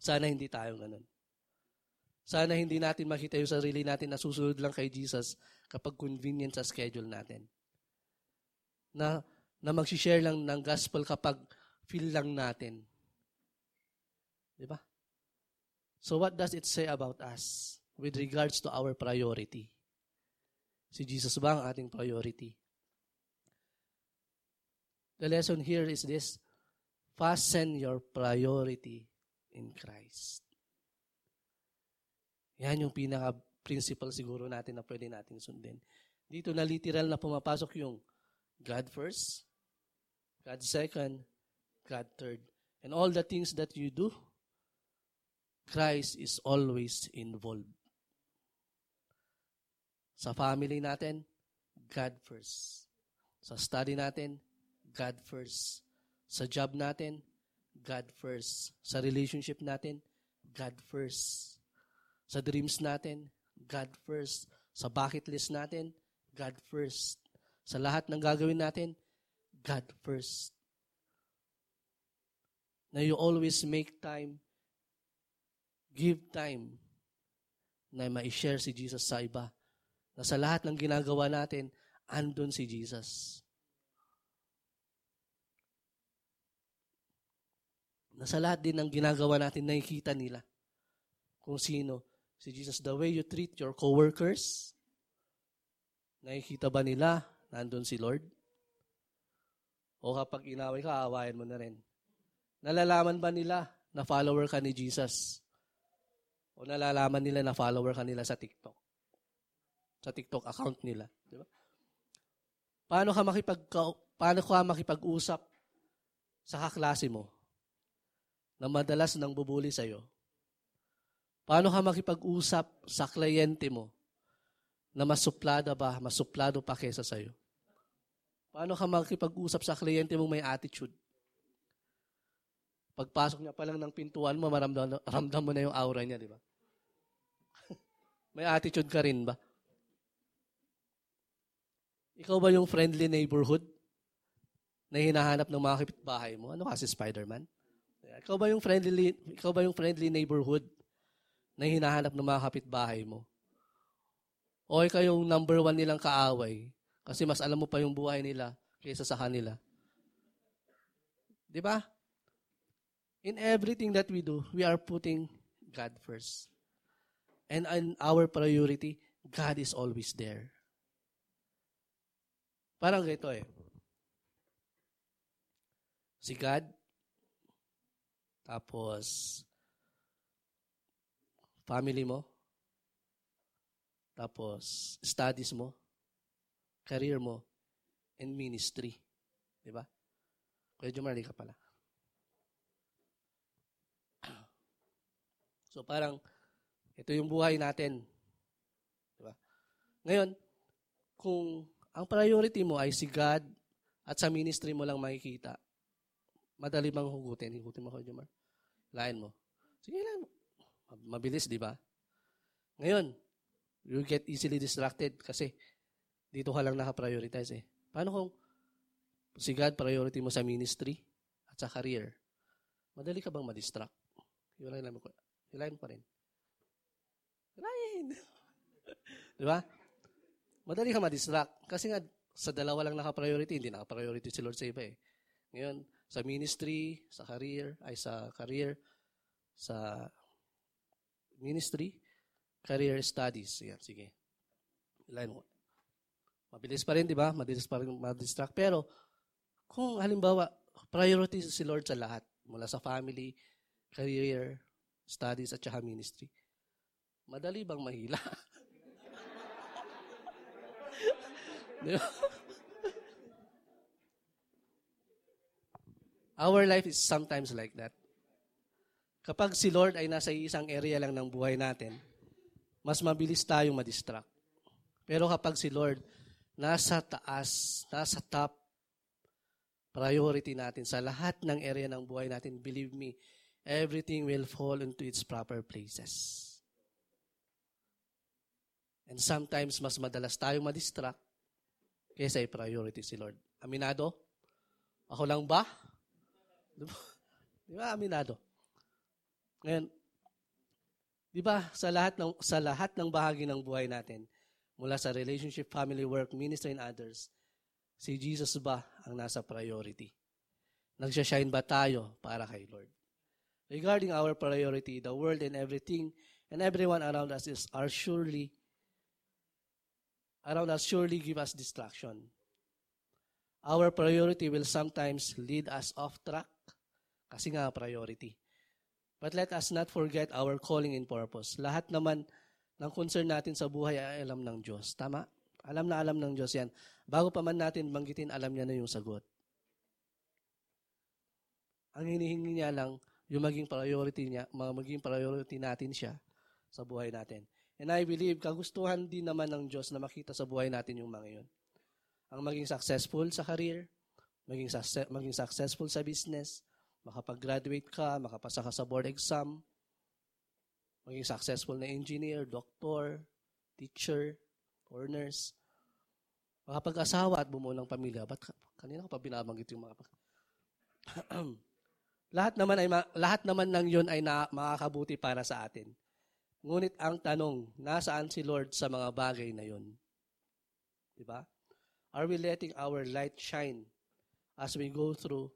Sana hindi tayo ganun. Sana hindi natin makita yung sarili natin na susunod lang kay Jesus kapag convenient sa schedule natin. Na, na mag-share lang ng gospel kapag feel lang natin. Di ba? So what does it say about us with regards to our priority? Si Jesus ba ang ating priority? The lesson here is this. Fasten your priority in Christ. Yan yung pinaka-principle siguro natin na pwede nating sundin. Dito na literal na pumapasok yung God first, God second, God third. And all the things that you do, Christ is always involved. Sa family natin, God first. Sa study natin, God first. Sa job natin, God first. Sa relationship natin, God first. Sa dreams natin, God first. Sa bucket list natin, God first. Sa lahat ng gagawin natin, God first. Na you always make time, give time na ma-share si Jesus sa iba. Na sa lahat ng ginagawa natin, andun si Jesus. na sa lahat din ng ginagawa natin, nakikita nila kung sino si Jesus. The way you treat your coworkers, nakikita ba nila nandun si Lord? O kapag inaway ka, awayan mo na rin. Nalalaman ba nila na follower ka ni Jesus? O nalalaman nila na follower ka nila sa TikTok? Sa TikTok account nila. Di ba? Paano ka makipag paano ka makipag-usap sa kaklase mo? na madalas nang bubuli sa'yo? Paano ka makipag-usap sa kliyente mo na masuplada ba, masuplado pa kesa sa'yo? Paano ka makipag-usap sa kliyente mo may attitude? Pagpasok niya pa lang ng pintuan mo, maramdam ramdam mo na yung aura niya, di ba? may attitude ka rin ba? Ikaw ba yung friendly neighborhood na hinahanap ng mga kapitbahay mo? Ano kasi Spider-Man? Ikaw ba yung friendly, ikaw ba yung friendly neighborhood na hinahanap ng mga kapitbahay mo? O ikaw yung number one nilang kaaway kasi mas alam mo pa yung buhay nila kaysa sa kanila? Di ba? In everything that we do, we are putting God first. And in our priority, God is always there. Parang ganito eh. Si God, tapos, family mo. Tapos, studies mo. Career mo. And ministry. Di ba? Kuya Jumali ka pala. So, parang, ito yung buhay natin. Di ba? Ngayon, kung ang priority mo ay si God at sa ministry mo lang makikita, madali bang hugutin? Hugutin mo ko, Jomar. Lain mo. Sige lang. Mabilis, di ba? Ngayon, you get easily distracted kasi dito ka lang naka-prioritize eh. Paano kung si God priority mo sa ministry at sa career? Madali ka bang ma-distract? Hilahin mo, hilahin pa rin. Hilahin! di ba? Madali ka ma-distract. Kasi nga, sa dalawa lang naka-priority, hindi naka-priority si Lord sa iba eh. Ngayon, sa ministry, sa career, ay sa career, sa ministry, career studies. Yan, sige. Line mo. Mabilis pa rin, di ba? Mabilis pa rin ma-distract. Pero, kung halimbawa, priority si Lord sa lahat, mula sa family, career, studies, at saka ministry, madali bang mahila? di ba? Our life is sometimes like that. Kapag si Lord ay nasa isang area lang ng buhay natin, mas mabilis tayong madistract. Pero kapag si Lord nasa taas, nasa top priority natin sa lahat ng area ng buhay natin, believe me, everything will fall into its proper places. And sometimes, mas madalas tayong madistract kaysa i-priority si Lord. Aminado? Ako lang ba? Di ba, aminado? Ngayon, di ba, sa lahat ng, sa lahat ng bahagi ng buhay natin, mula sa relationship, family, work, ministry, and others, si Jesus ba ang nasa priority? Nagsashine ba tayo para kay Lord? Regarding our priority, the world and everything and everyone around us is are surely around us surely give us distraction. Our priority will sometimes lead us off track kasi nga priority. But let us not forget our calling and purpose. Lahat naman ng concern natin sa buhay ay alam ng Diyos. Tama? Alam na alam ng Diyos yan. Bago pa man natin banggitin, alam niya na yung sagot. Ang hinihingi niya lang, yung maging priority niya, maging priority natin siya sa buhay natin. And I believe, kagustuhan din naman ng Diyos na makita sa buhay natin yung mga yun. Ang maging successful sa career, maging, success, maging successful sa business, makapag-graduate ka, makapasa ka sa board exam, maging successful na engineer, doctor, teacher, or nurse, makapag-asawa at bumuo ng pamilya. Ba't kanina ko pa binabanggit yung mga lahat naman ay lahat naman ng 'yon ay na, makakabuti para sa atin. Ngunit ang tanong, nasaan si Lord sa mga bagay na 'yon? 'Di ba? Are we letting our light shine as we go through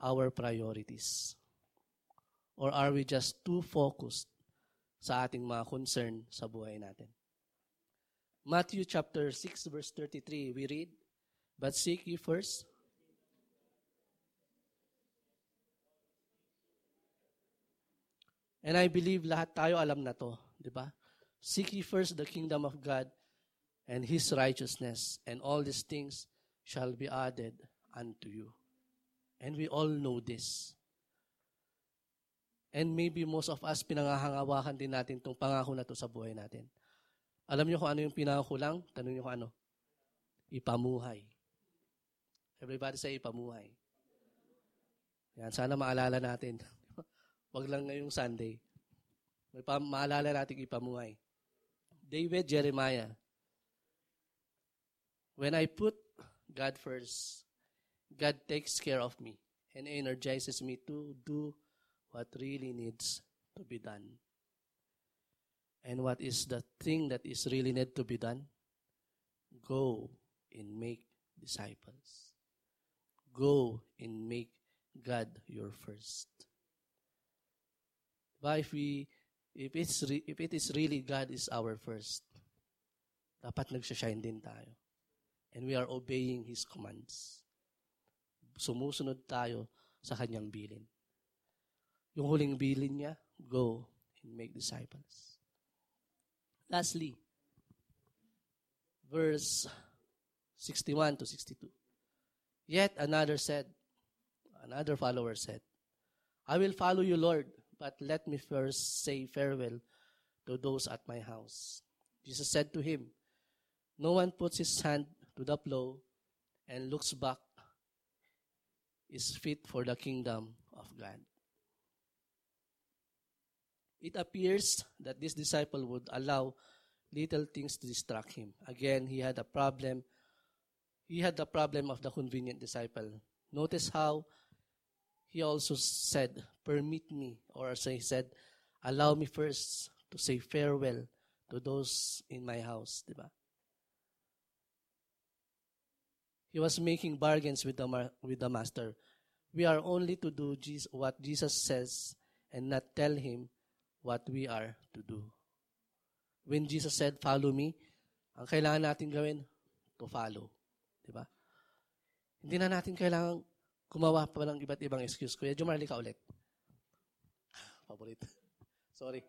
our priorities? Or are we just too focused sa ating mga concern sa buhay natin? Matthew chapter 6 verse 33, we read, But seek ye first And I believe lahat tayo alam na to, di ba? Seek ye first the kingdom of God and His righteousness, and all these things shall be added unto you. And we all know this. And maybe most of us, pinangahangawakan din natin itong pangako na to sa buhay natin. Alam niyo kung ano yung pinangako lang? Tanong niyo kung ano? Ipamuhay. Everybody say ipamuhay. Yan, sana maalala natin. Wag lang ngayong Sunday. May pa, maalala natin ipamuhay. David Jeremiah. When I put God first, God takes care of me and energizes me to do what really needs to be done. And what is the thing that is really need to be done? Go and make disciples. Go and make God your first. But if we, if it's re, if it is really God is our first, dapat nagsashine din tayo. And we are obeying His commands sumusunod tayo sa kanyang bilin. Yung huling bilin niya, go and make disciples. Lastly, verse 61 to 62. Yet another said, another follower said, I will follow you, Lord, but let me first say farewell to those at my house. Jesus said to him, No one puts his hand to the plow and looks back is fit for the kingdom of God. It appears that this disciple would allow little things to distract him. Again, he had a problem. He had the problem of the convenient disciple. Notice how he also said, Permit me, or as he said, Allow me first to say farewell to those in my house. Diba? He was making bargains with the, with the master. We are only to do Jesus, what Jesus says and not tell him what we are to do. When Jesus said, follow me, ang kailangan natin gawin, to follow. Di ba? Hindi na natin kailangan kumawa pa ng iba't ibang excuse. Kuya Jumarli ka ulit. Paborito. Sorry.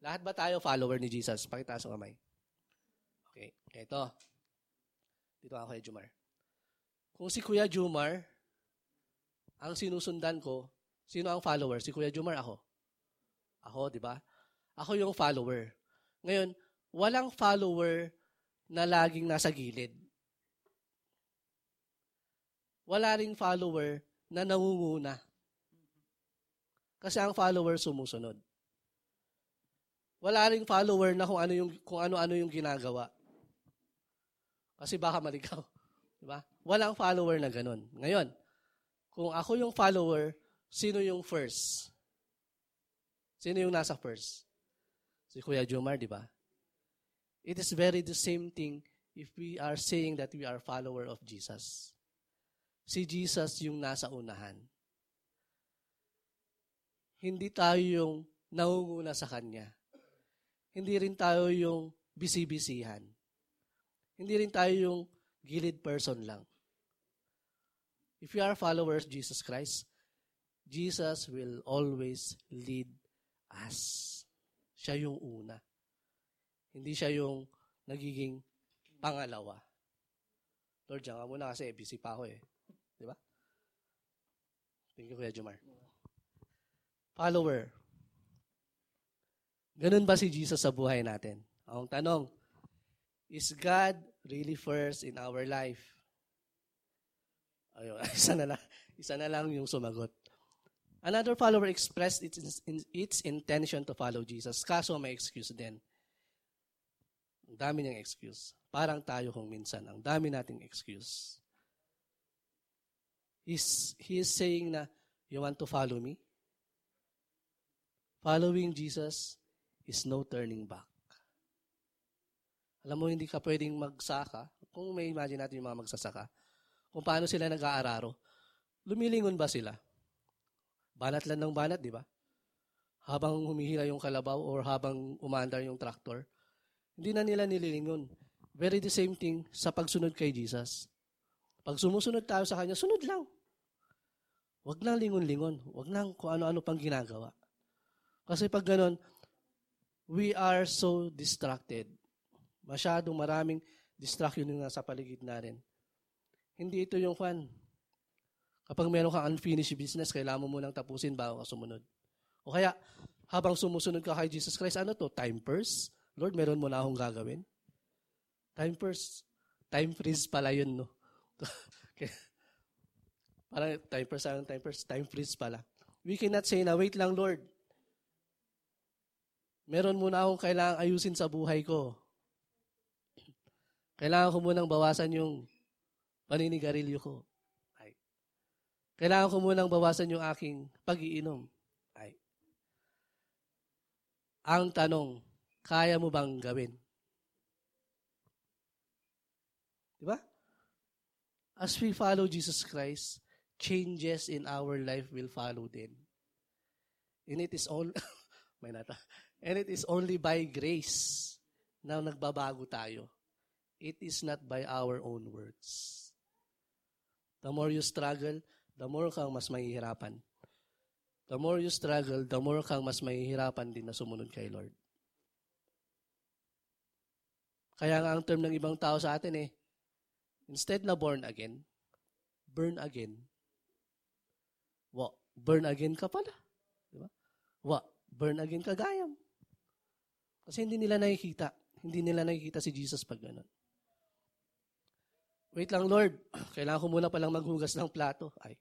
Lahat ba tayo follower ni Jesus? Pakita sa kamay. Okay. Ito. Dito ako kay Jumar. Kung si Kuya Jumar, ang sinusundan ko, sino ang follower? Si Kuya Jumar, ako. Ako, di ba? Ako yung follower. Ngayon, walang follower na laging nasa gilid. Wala ring follower na nangunguna. Kasi ang follower sumusunod. Wala ring follower na kung ano yung kung ano-ano yung ginagawa. Kasi baka maligaw. Di ba? Walang follower na ganun. Ngayon, kung ako yung follower, sino yung first? Sino yung nasa first? Si Kuya Jomar, di ba? It is very the same thing if we are saying that we are follower of Jesus. Si Jesus yung nasa unahan. Hindi tayo yung nangunguna sa Kanya. Hindi rin tayo yung bisibisihan. Hindi rin tayo yung gilid person lang. If you are followers of Jesus Christ, Jesus will always lead us. Siya yung una. Hindi siya yung nagiging pangalawa. Lord, diyan ka muna kasi busy pa ako eh. Di ba? Thank you, Kuya Jumar. Follower. Ganun ba si Jesus sa buhay natin? Ang tanong, is God really first in our life? Ayun, isa na lang, isa na lang yung sumagot. Another follower expressed its, its intention to follow Jesus. Kaso may excuse din. Ang dami niyang excuse. Parang tayo kung minsan. Ang dami nating excuse. He's, he is saying na, you want to follow me? Following Jesus is no turning back. Alam mo, hindi ka pwedeng magsaka. Kung may imagine natin yung mga magsasaka, kung paano sila nag-aararo, lumilingon ba sila? Banat lang ng banat, di ba? Habang humihila yung kalabaw or habang umandar yung traktor, hindi na nila nililingon. Very the same thing sa pagsunod kay Jesus. Pag sumusunod tayo sa Kanya, sunod lang. Huwag nang lingon-lingon. Huwag nang kung ano-ano pang ginagawa. Kasi pag ganun, we are so distracted. Masyadong maraming distraction yung nasa paligid natin. Hindi ito yung fan. Kapag meron kang unfinished business, kailangan mo munang tapusin bago ka sumunod. O kaya, habang sumusunod ka kay Jesus Christ, ano to? Time first? Lord, meron mo na akong gagawin? Time first. Time freeze pala yun, no? Parang time first, time first, time freeze pala. We cannot say na, wait lang, Lord. Meron muna akong kailangang ayusin sa buhay ko. Kailangan ko munang bawasan yung paninigarilyo ko. Kailangan ko munang bawasan yung aking pag-iinom. Ay. Ang tanong, kaya mo bang gawin? Di ba? As we follow Jesus Christ, changes in our life will follow din. And it is all, may nata, and it is only by grace na nagbabago tayo. It is not by our own words. The more you struggle, the more kang mas mahihirapan. The more you struggle, the more kang mas mahihirapan din na sumunod kay Lord. Kaya nga ang term ng ibang tao sa atin eh, instead na born again, burn again. Wa, burn again ka pala. Di ba? Wa, burn again ka gayam. Kasi hindi nila nakikita. Hindi nila nakikita si Jesus pag ganun. Wait lang, Lord. Kailangan ko muna palang maghugas ng plato. Ay,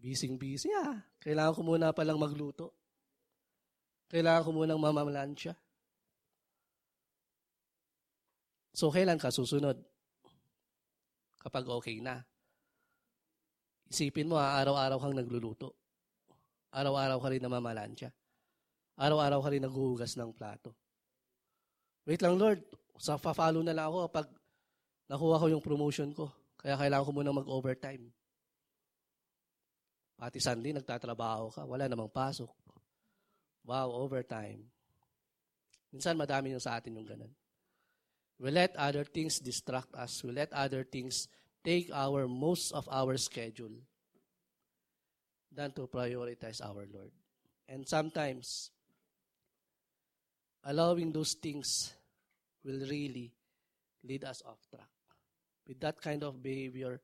Bising-busy ah. Kailangan ko muna palang magluto. Kailangan ko munang mamamalansya. So, kailan ka susunod? Kapag okay na. Isipin mo, ha, araw-araw kang nagluluto. Araw-araw ka rin namamalansya. Araw-araw ka rin naghuhugas ng plato. Wait lang, Lord. Sa follow na lang ako pag nakuha ko yung promotion ko. Kaya kailangan ko muna mag-overtime. Pati Sunday, nagtatrabaho ka. Wala namang pasok. Wow, overtime. Minsan madami yung sa atin yung ganun. We let other things distract us. We let other things take our most of our schedule than to prioritize our Lord. And sometimes, allowing those things will really lead us off track. With that kind of behavior,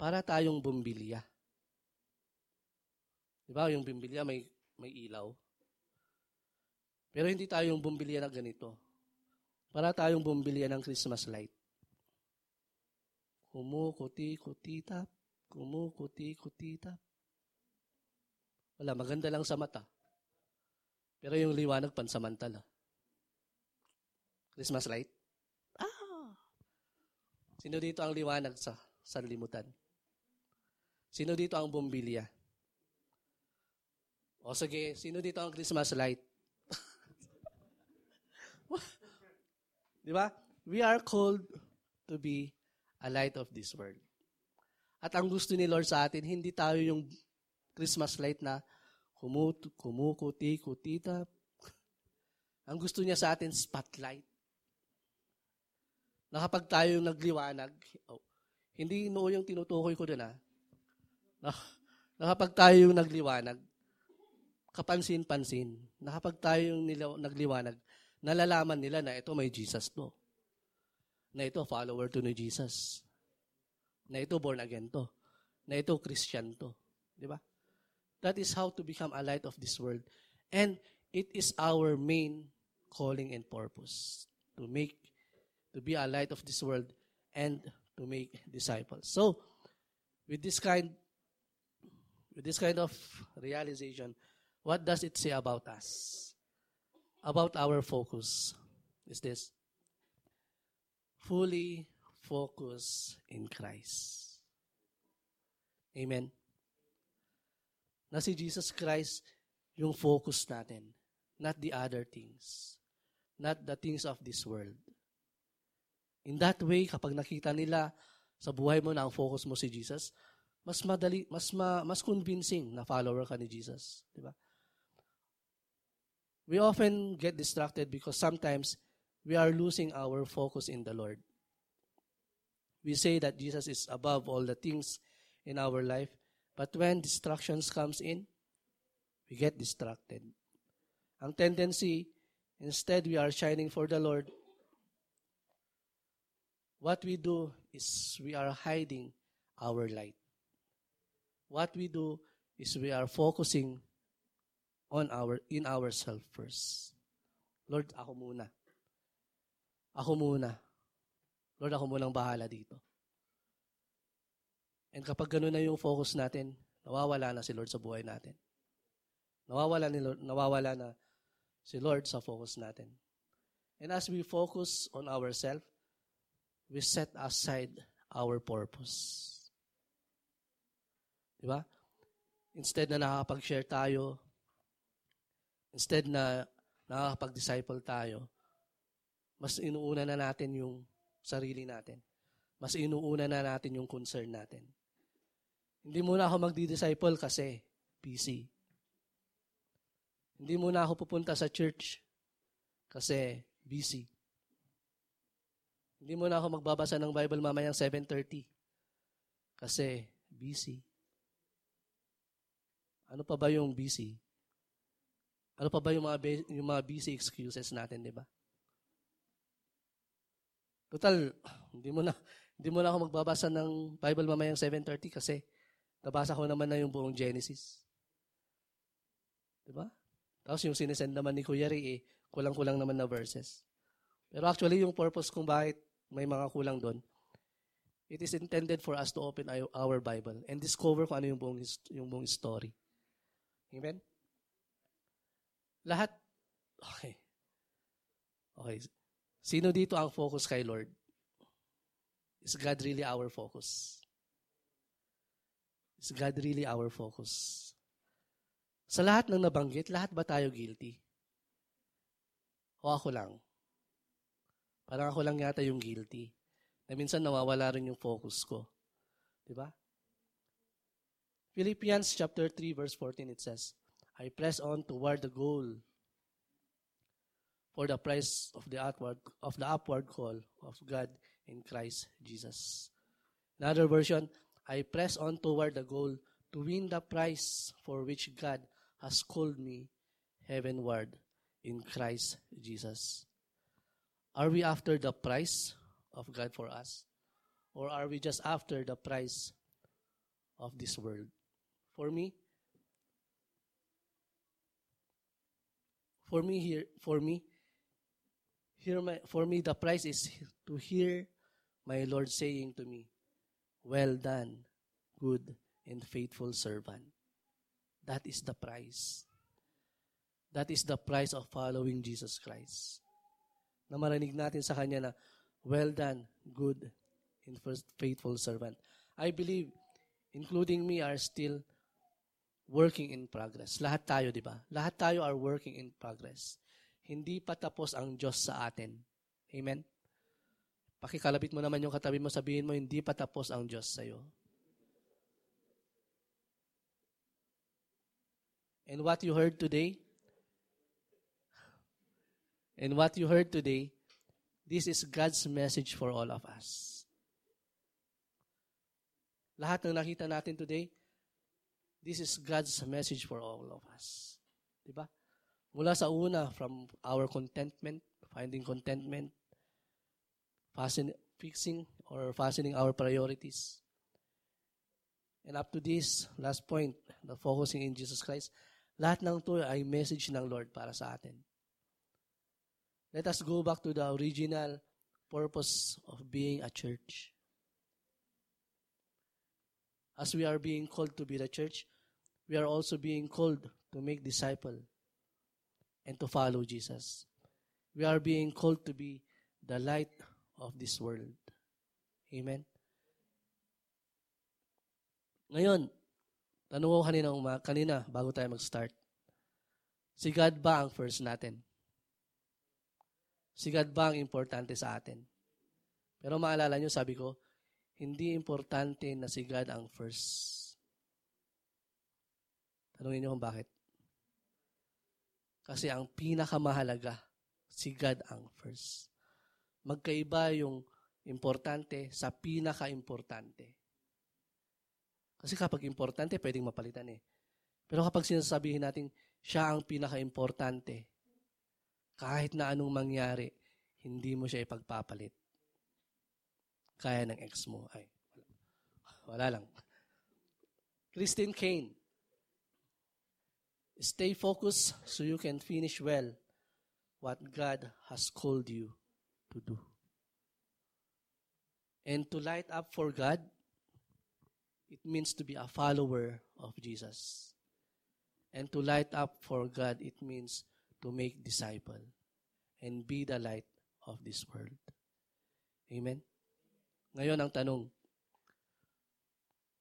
para tayong bumbilya. Di ba, yung bumbilya may, may ilaw. Pero hindi tayong bumbilya na ganito. Para tayong bumbilya ng Christmas light. Kumukuti-kutitap, kumukuti-kutitap. Wala, maganda lang sa mata. Pero yung liwanag pansamantala. Christmas light? Sino dito ang liwanag sa sanlimutan? Sino dito ang bumbilya? O sige, sino dito ang Christmas light? Di ba? We are called to be a light of this world. At ang gusto ni Lord sa atin, hindi tayo yung Christmas light na kumut, kumukuti, kutita. Ang gusto niya sa atin, spotlight. Na kapag tayo yung nagliwanag, oh, hindi noo yung tinutukoy ko doon ha. Na, na kapag tayo yung nagliwanag, kapansin-pansin, na kapag tayo yung nilaw, nagliwanag, nalalaman nila na ito may Jesus to. Na ito follower to ni Jesus. Na ito born again to. Na ito Christian to. Di ba? That is how to become a light of this world. And it is our main calling and purpose to make, to be a light of this world and to make disciples. So, with this kind, with this kind of realization, what does it say about us? About our focus is this. Fully focus in Christ. Amen na si Jesus Christ yung focus natin, not the other things, not the things of this world. In that way, kapag nakita nila sa buhay mo na ang focus mo si Jesus, mas madali, mas ma, mas convincing na follower ka ni Jesus, di ba? We often get distracted because sometimes we are losing our focus in the Lord. We say that Jesus is above all the things in our life, But when distractions comes in, we get distracted. Ang tendency, instead we are shining for the Lord, what we do is we are hiding our light. What we do is we are focusing on our in ourselves first. Lord, ako muna. Ako muna. Lord, ako munang bahala dito. And kapag gano'n na yung focus natin, nawawala na si Lord sa buhay natin. Nawawala, ni Lord, nawawala na si Lord sa focus natin. And as we focus on ourselves, we set aside our purpose. Di ba? Instead na nakakapag-share tayo, instead na nakakapag-disciple tayo, mas inuuna na natin yung sarili natin. Mas inuuna na natin yung concern natin. Hindi muna ako magdi-disciple kasi busy. Hindi muna ako pupunta sa church kasi busy. Hindi muna ako magbabasa ng Bible mamayang 7.30 kasi busy. Ano pa ba yung busy? Ano pa ba yung mga, yung mga busy excuses natin, di ba? Total, hindi mo na, hindi mo na ako magbabasa ng Bible mamayang 7.30 kasi Nabasa ko naman na yung buong Genesis. Diba? Tapos yung sinesend naman ni Kuya Ray, eh, kulang-kulang naman na verses. Pero actually, yung purpose kung bakit may mga kulang doon, it is intended for us to open our Bible and discover kung ano yung buong, yung buong story. Amen? Lahat, Okay. Okay. Sino dito ang focus kay Lord? Is God really our focus? Is God really our focus? Sa lahat ng nabanggit, lahat ba tayo guilty? O ako lang? Parang ako lang yata yung guilty. Na minsan nawawala rin yung focus ko. Di ba? Philippians chapter 3 verse 14 it says, I press on toward the goal for the price of the upward of the upward call of God in Christ Jesus. Another version, I press on toward the goal to win the prize for which God has called me heavenward in Christ Jesus. Are we after the price of God for us? Or are we just after the price of this world? For me, for me here, for me, here my, for me the price is to hear my Lord saying to me, Well done, good and faithful servant. That is the price. That is the price of following Jesus Christ. Na marinig natin sa Kanya na, Well done, good and faithful servant. I believe, including me, are still working in progress. Lahat tayo, di ba? Lahat tayo are working in progress. Hindi pa tapos ang Diyos sa atin. Amen? Pakikalabit mo naman yung katabi mo, sabihin mo, hindi pa tapos ang Diyos sa'yo. And what you heard today, and what you heard today, this is God's message for all of us. Lahat ng nakita natin today, this is God's message for all of us. Diba? Mula sa una, from our contentment, finding contentment, fasten, fixing or fastening our priorities. And up to this, last point, the focusing in Jesus Christ, lahat ng to ay message ng Lord para sa atin. Let us go back to the original purpose of being a church. As we are being called to be the church, we are also being called to make disciple and to follow Jesus. We are being called to be the light of this world. Amen? Ngayon, tanong ko kanina, uma- kanina bago tayo mag-start. Si God ba ang first natin? Si God ba ang importante sa atin? Pero maalala nyo, sabi ko, hindi importante na si God ang first. Tanungin nyo kung bakit. Kasi ang pinakamahalaga, si God ang first magkaiba yung importante sa pinaka-importante. Kasi kapag importante, pwedeng mapalitan eh. Pero kapag sinasabihin natin, siya ang pinaka-importante, kahit na anong mangyari, hindi mo siya ipagpapalit. Kaya ng ex mo. Ay, wala lang. Christine Kane. Stay focused so you can finish well what God has called you to do. And to light up for God, it means to be a follower of Jesus. And to light up for God, it means to make disciple and be the light of this world. Amen? Ngayon ang tanong,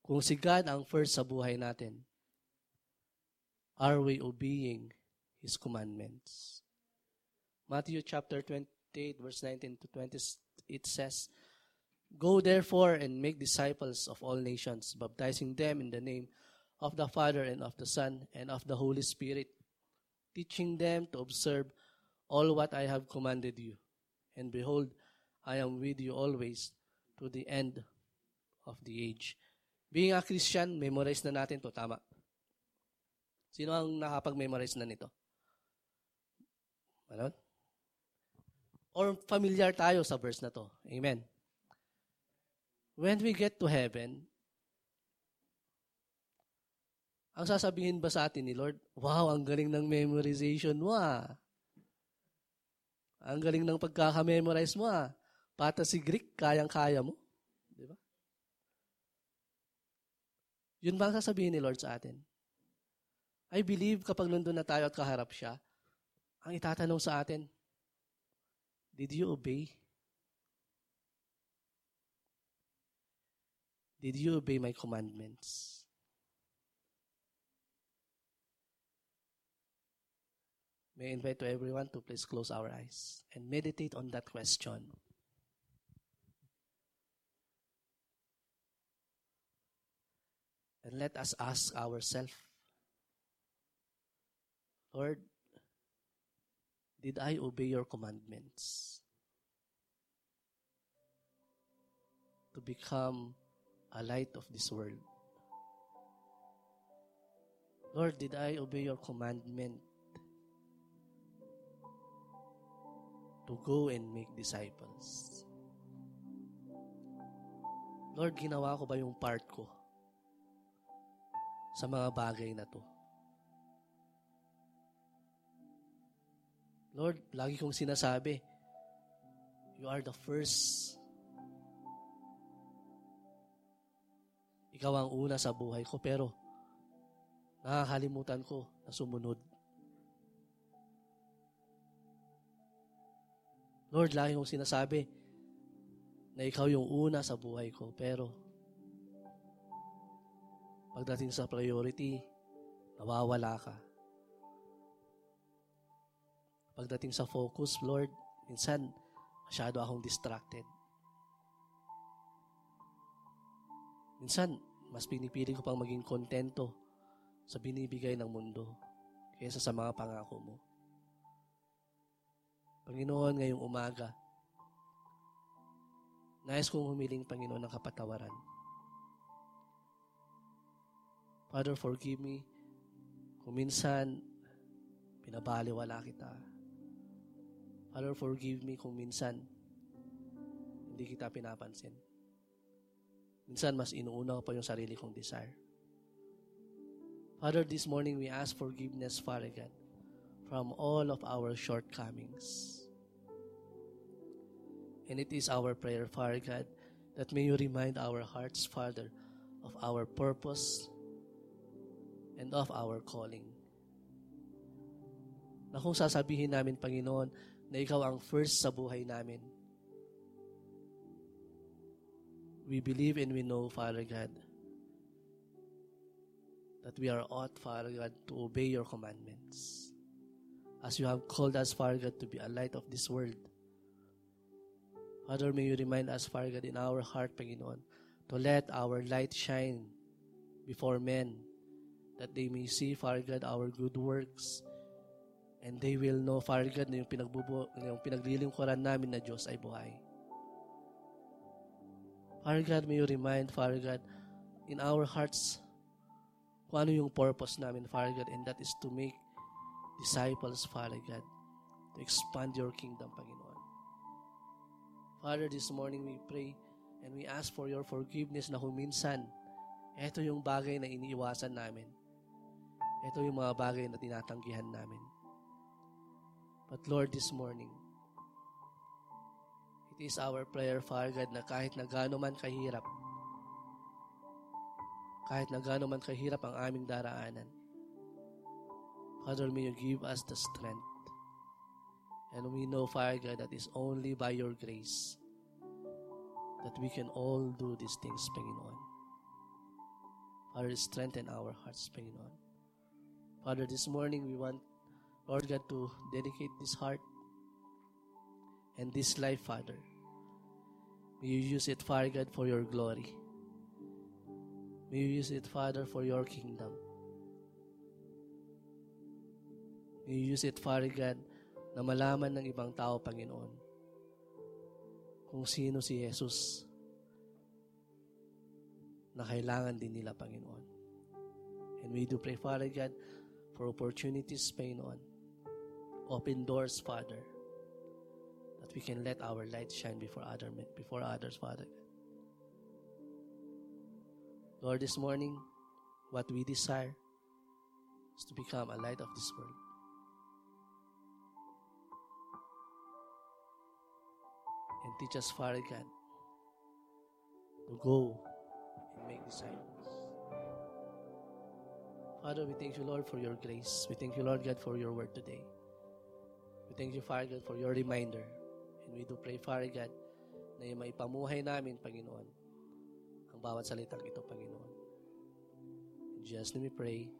kung si God ang first sa buhay natin, are we obeying His commandments? Matthew chapter 20, 8, verse 19 to 20, it says, Go therefore and make disciples of all nations, baptizing them in the name of the Father and of the Son and of the Holy Spirit, teaching them to observe all what I have commanded you. And behold, I am with you always to the end of the age. Being a Christian, memorize na natin to tama. Sino ang nakapag-memorize na nito? Ano? or familiar tayo sa verse na to. Amen. When we get to heaven, ang sasabihin ba sa atin ni Lord, wow, ang galing ng memorization mo ah. Ang galing ng pagkaka-memorize mo ah. Pata si Greek, kayang-kaya mo. Di ba? Yun ba ang sasabihin ni Lord sa atin? I believe kapag nandun na tayo at kaharap siya, ang itatanong sa atin, did you obey? Did you obey my commandments? May I invite to everyone to please close our eyes and meditate on that question. And let us ask ourselves, Lord, did I obey your commandments? To become a light of this world. Lord, did I obey your commandment to go and make disciples? Lord, ginawa ko ba yung part ko sa mga bagay na to? Lord, lagi kong sinasabi, you are the first. Ikaw ang una sa buhay ko, pero nakakalimutan ko na sumunod. Lord, lagi kong sinasabi na ikaw yung una sa buhay ko, pero pagdating sa priority, nawawala ka. Pagdating sa focus, Lord, minsan masyado akong distracted. Minsan, mas pinipili ko pang maging kontento sa binibigay ng mundo kaysa sa mga pangako mo. Panginoon, ngayong umaga, nais kong humiling, Panginoon, ng kapatawaran. Father, forgive me kung minsan pinabaliwala kita. Father, forgive me kung minsan hindi kita pinapansin. Minsan, mas inuuna pa yung sarili kong desire. Father, this morning we ask forgiveness, Father God, from all of our shortcomings. And it is our prayer, Father God, that may you remind our hearts, Father, of our purpose and of our calling. Na kung sasabihin namin, Panginoon, na ikaw ang first sa buhay namin, we believe and we know, Father God, that we are ought, Father God, to obey your commandments. As you have called us, Father God, to be a light of this world. Father, may you remind us, Father God, in our heart, Panginoon, to let our light shine before men, that they may see, Father God, our good works, and they will know, Father God, na yung, pinagbubu, yung pinaglilingkuran namin na Diyos ay buhay. Father God, may you remind, Father God, in our hearts, kung ano yung purpose namin, Father God, and that is to make disciples, Father God, to expand your kingdom, Panginoon. Father, this morning we pray and we ask for your forgiveness na kung minsan, ito yung bagay na iniiwasan namin. Ito yung mga bagay na tinatanggihan namin. But Lord, this morning, it is our prayer, Father God, na kahit na gaano man kahirap, kahit na gaano man kahirap ang aming daraanan, Father, may you give us the strength And we know, Father God, that is only by your grace that we can all do these things, Panginoon. Father, strengthen our hearts, Panginoon. Father, this morning we want, Lord God, to dedicate this heart and this life, Father. May you use it, Father God, for your glory. May you use it, Father, for your kingdom. May you use it, Father God, na malaman ng ibang tao, Panginoon, kung sino si Jesus na kailangan din nila, Panginoon. And we do pray, Father God, for opportunities, Panginoon. Open doors, Father, that we can let our light shine before, other, before others, Father God. Lord, this morning, what we desire is to become a light of this world. Teach us, Father God, to go and make disciples. Father, we thank you, Lord, for your grace. We thank you, Lord God, for your word today. thank you, Father God, for your reminder. And we do pray, Father God, na yung maipamuhay namin, Panginoon, ang bawat salitang ito, Panginoon. In Jesus' name we pray.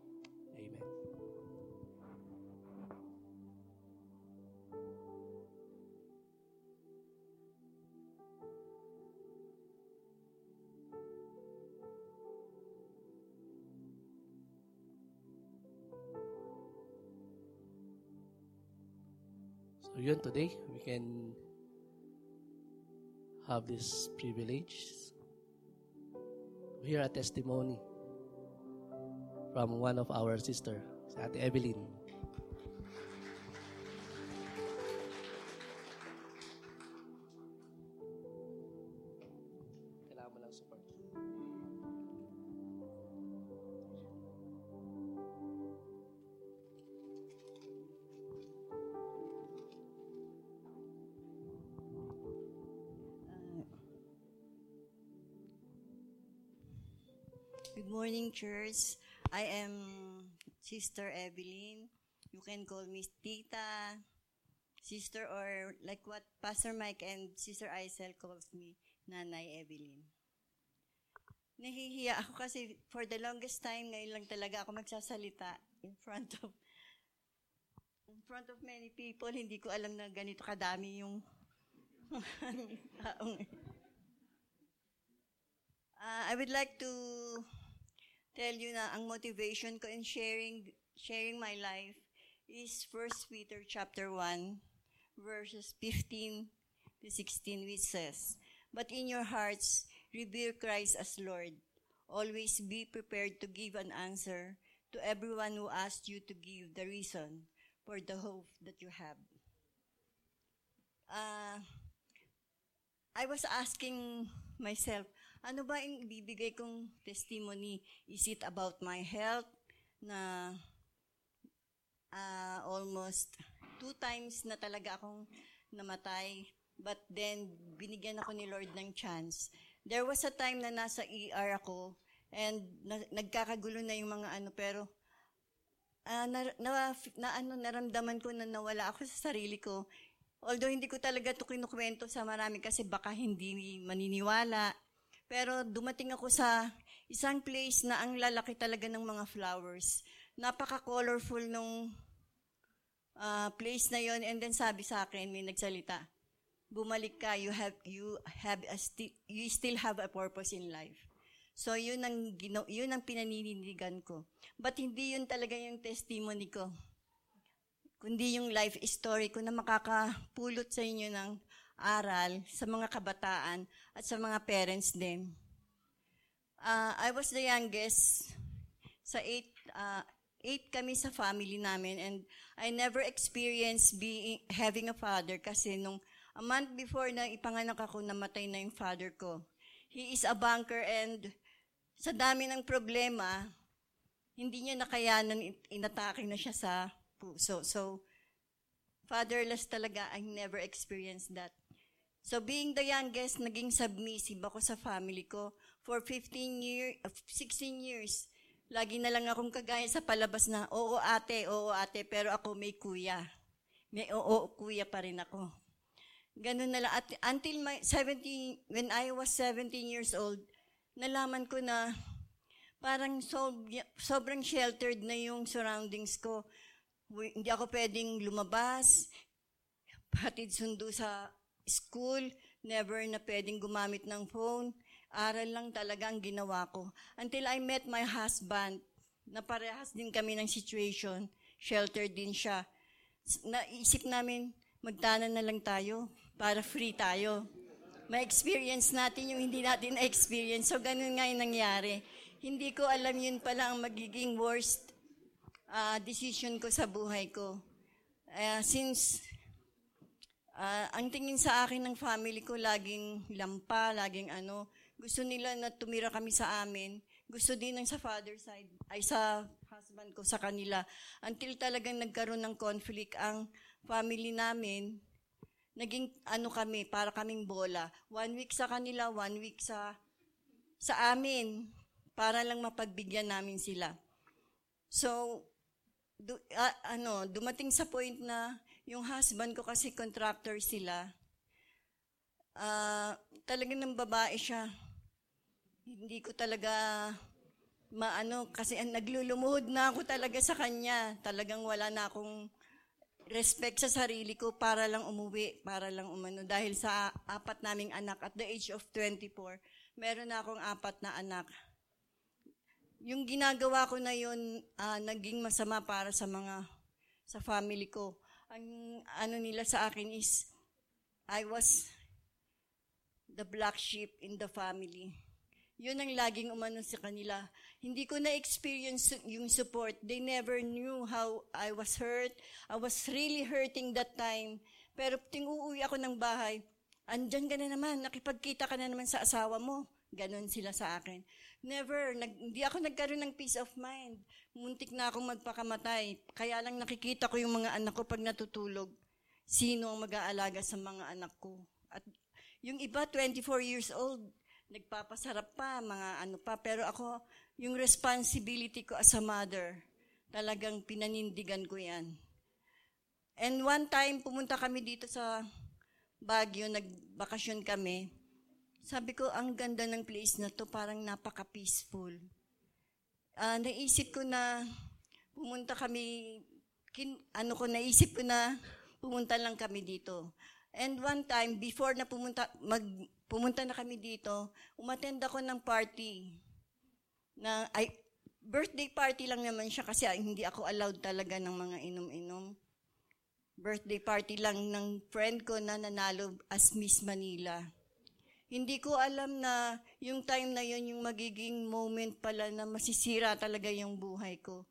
Yun, today, we can have this privilege to hear a testimony from one of our sister, si Ate Evelyn. Morning, church. I am Sister Evelyn. You can call me Tita, Sister, or like what Pastor Mike and Sister Isel calls me, Nanay Evelyn. Nahihiya ako kasi for the longest time, ngayon lang talaga ako magsasalita in front of in front of many people. Hindi ko alam na ganito kadami yung taong Uh, I would like to tell you na ang motivation ko in sharing sharing my life is 1 Peter chapter 1 verses 15 to 16 which says, But in your hearts revere Christ as Lord. Always be prepared to give an answer to everyone who asks you to give the reason for the hope that you have. Uh, I was asking myself, ano ba yung ibibigay kong testimony? Is it about my health na ah, almost two times na talaga akong namatay. But then, binigyan ako ni Lord ng chance. There was a time na nasa ER ako and na, nagkakagulo na yung mga ano, pero ah, na, na, na, ano, naramdaman ko na nawala ako sa sarili ko. Although hindi ko talaga ito kinukwento sa marami kasi baka hindi maniniwala. Pero dumating ako sa isang place na ang lalaki talaga ng mga flowers. Napaka-colorful nung ah, place na yon and then sabi sa akin, may nagsalita, bumalik ka, you have, you have a sti- you still have a purpose in life. So yun ang, yun ang pinaninindigan ko. But hindi yun talaga yung testimony ko kundi yung life story ko na makakapulot sa inyo ng aral sa mga kabataan at sa mga parents din. Ah, I was the youngest sa eight, ah, eight kami sa family namin and I never experienced being, having a father kasi nung a month before na ipanganak ako, namatay na yung father ko. He is a banker and sa dami ng problema, hindi niya nakayanan, inatake na siya sa puso. So, fatherless talaga, I never experienced that. So, being the youngest, naging submissive ako sa family ko. For 15 years, 16 years, lagi na lang akong kagaya sa palabas na, oo ate, oo ate, pero ako may kuya. May oo kuya pa rin ako. Ganun na lang. At until my 17, when I was 17 years old, nalaman ko na parang sob, sobrang sheltered na yung surroundings ko. Hindi ako pwedeng lumabas, hatid sundo sa school, never na pwedeng gumamit ng phone. Aral lang talaga ang ginawa ko. Until I met my husband, na parehas din kami ng situation, sheltered din siya. Naisip namin, magtanan na lang tayo para free tayo. Ma-experience natin yung hindi natin na-experience. So, ganun nga yung nangyari. Hindi ko alam yun pala ang magiging worst ah, decision ko sa buhay ko. Ah, since ah, ang tingin sa akin ng family ko laging lampa, laging ano, gusto nila na tumira kami sa amin. Gusto din ng sa father side, ay sa husband ko sa kanila. Until talagang nagkaroon ng conflict ang family namin, naging ano kami, para kaming bola. One week sa kanila, one week sa sa amin, para lang mapagbigyan namin sila. So, du, ah, ano, dumating sa point na Yung husband ko kasi contractor sila. Ah, talagang ng babae siya. Hindi ko talaga maano kasi naglulumuhod na ako talaga sa kanya. Talagang wala na akong respect sa sarili ko para lang umuwi, para lang umano. Dahil sa apat naming anak at the age of 24, meron na akong apat na anak. Yung ginagawa ko na yun, ah, naging masama para sa mga, sa family ko. Ang ano nila sa akin is, I was the black sheep in the family. Yun ang laging umano sa kanila. Hindi ko na-experience yung support. They never knew how I was hurt. I was really hurting that time. Pero ting uuwi ako ng bahay, andyan ka na naman, nakipagkita ka na naman sa asawa mo. Ganon sila sa akin. Never, nag, hindi ako nagkaroon ng peace of mind. Muntik na akong magpakamatay. Kaya lang nakikita ko yung mga anak ko pag natutulog. Sino ang mag-aalaga sa mga anak ko. At yung iba, 24 years old, nagpapasarap pa, mga ano pa. Pero ako, yung responsibility ko as a mother, talagang pinanindigan ko yan. And one time, pumunta kami dito sa Baguio, nagbakasyon kami. Sabi ko, ang ganda ng place na to, parang napaka-peaceful. Ah, naisip ko na pumunta kami, kin, ano ko, naisip ko na pumunta lang kami dito. And one time, before na pumunta, mag, pumunta na kami dito, umattend ako ng party. Na, ay, birthday party lang naman siya kasi hindi ako allowed talaga ng mga inom-inom. Birthday party lang ng friend ko na nanalo as Miss Manila. Hindi ko alam na yung time na yun, yung magiging moment pala na masisira talaga yung buhay ko.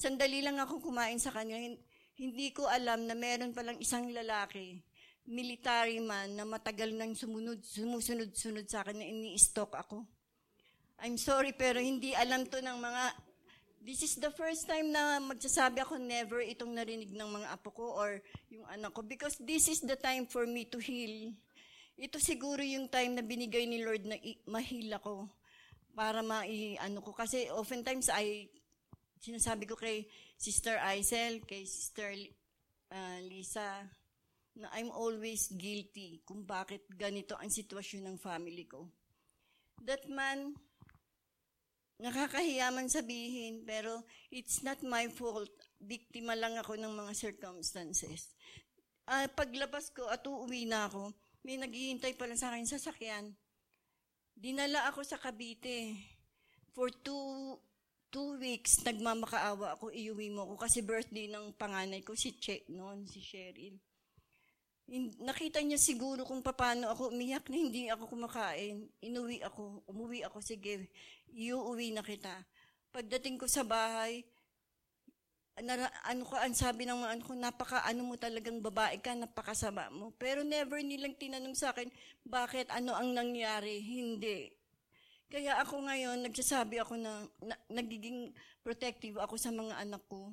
Sandali lang ako kumain sa kanya. Hin- Hindi ko alam na meron palang isang lalaki, military man, na matagal nang sumunod, sumusunod-sunod sa akin na ini-stalk ako. I'm sorry pero hindi alam to ng mga This is the first time na magsasabi ako never itong narinig ng mga apo ko or yung anak ko because this is the time for me to heal. Ito siguro yung time na binigay ni Lord na i- mahil ako para mai-ano ko. Kasi oftentimes I, sinasabi ko kay Sister Aisel, kay Sister uh, Lisa, na I'm always guilty kung bakit ganito ang sitwasyon ng family ko. That man, nakakahiya man sabihin, pero it's not my fault. Biktima lang ako ng mga circumstances. Ah, paglabas ko at uuwi na ako, may naghihintay pala sa akin sa sasakyan. Dinala ako sa Cavite. For two, two weeks, nagmamakaawa ako, iuwi mo ako kasi birthday ng panganay ko, si Che noon, si Cheryl. Nakita niya siguro kung paano ako umiyak na hindi ako kumakain. Inuwi ako, umuwi ako, sige, iuwi na kita. Pagdating ko sa bahay, nara, ano ka, ang sabi ng mga ano ko, napaka ano mo talagang babae ka, napakasama mo. Pero never nilang tinanong sa akin, bakit, ano ang nangyari? Hindi. Kaya ako ngayon, nagsasabi ako na, na nagiging protective ako sa mga anak ko.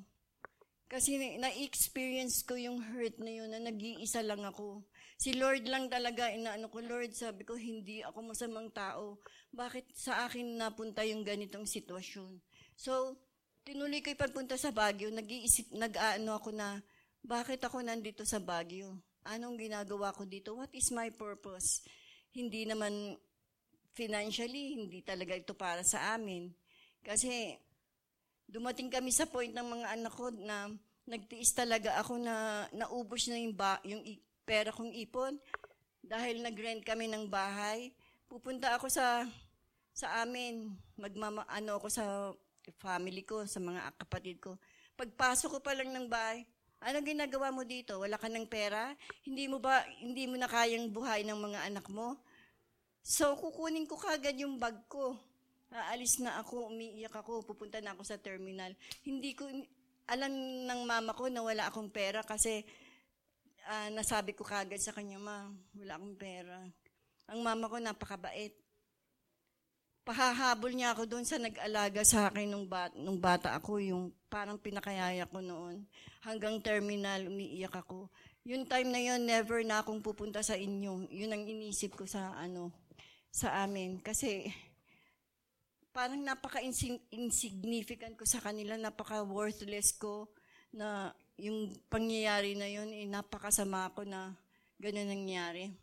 Kasi na- na-experience ko yung hurt na yun, na nag-iisa lang ako. Si Lord lang talaga, inaano ko, Lord, sabi ko, hindi ako masamang tao. Bakit sa akin napunta yung ganitong sitwasyon? So, tinuloy ko pagpunta sa Baguio, nag-iisip, nag-ano ako na, bakit ako nandito sa Baguio? Anong ginagawa ko dito? What is my purpose? Hindi naman financially, hindi talaga ito para sa amin. Kasi, dumating kami sa point ng mga anak ko na nagtiis talaga ako na naubos na yung, ba, yung pera kong ipon dahil nag-rent kami ng bahay. Pupunta ako sa sa amin, magmama ano ako sa family ko, sa mga kapatid ko. Pagpasok ko pa lang ng bahay, ano ginagawa mo dito? Wala ka ng pera? Hindi mo ba hindi mo na kayang buhay ng mga anak mo? So kukunin ko kagad yung bag ko. Aalis na ako, umiiyak ako, pupunta na ako sa terminal. Hindi ko, alam ng mama ko na wala akong pera kasi ah, nasabi ko kagad sa kanya, ma, wala akong pera. Ang mama ko napakabait. Pahahabol niya ako doon sa nag-alaga sa akin nung, bat, nung bata ako, yung parang pinakayaya ko noon. Hanggang terminal, umiiyak ako. Yung time na yun, never na akong pupunta sa inyo. Yun ang inisip ko sa ano, sa amin. Kasi parang napaka-insignificant ko sa kanila, napaka-worthless ko na yung pangyayari na yun, eh, napakasama ko na gano'n nangyari.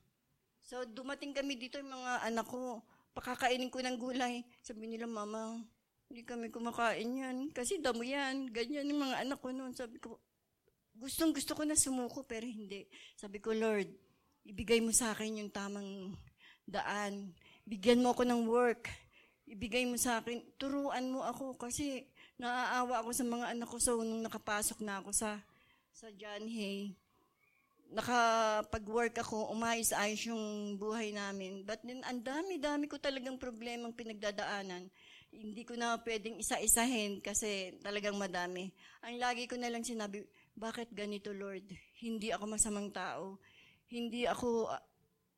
So, dumating kami dito, yung mga anak ko, pakakainin ko ng gulay. Sabi nila, Mama, hindi kami kumakain yan. Kasi damo yan. Ganyan yung mga anak ko noon. Sabi ko, gustong gusto ko na sumuko, pero hindi. Sabi ko, Lord, ibigay mo sa akin yung tamang daan. Bigyan mo ako ng work. Ibigay mo sa akin. Turuan mo ako kasi naaawa ako sa mga anak ko. So, nung nakapasok na ako sa, sa John Hay, nakapag-work ako, umayos-ayos yung buhay namin. But then, ang dami-dami ko talagang problemang pinagdadaanan. Hindi ko na pwedeng isa-isahin kasi talagang madami. Ang lagi ko na lang sinabi, bakit ganito, Lord? Hindi ako masamang tao. Hindi ako, ah,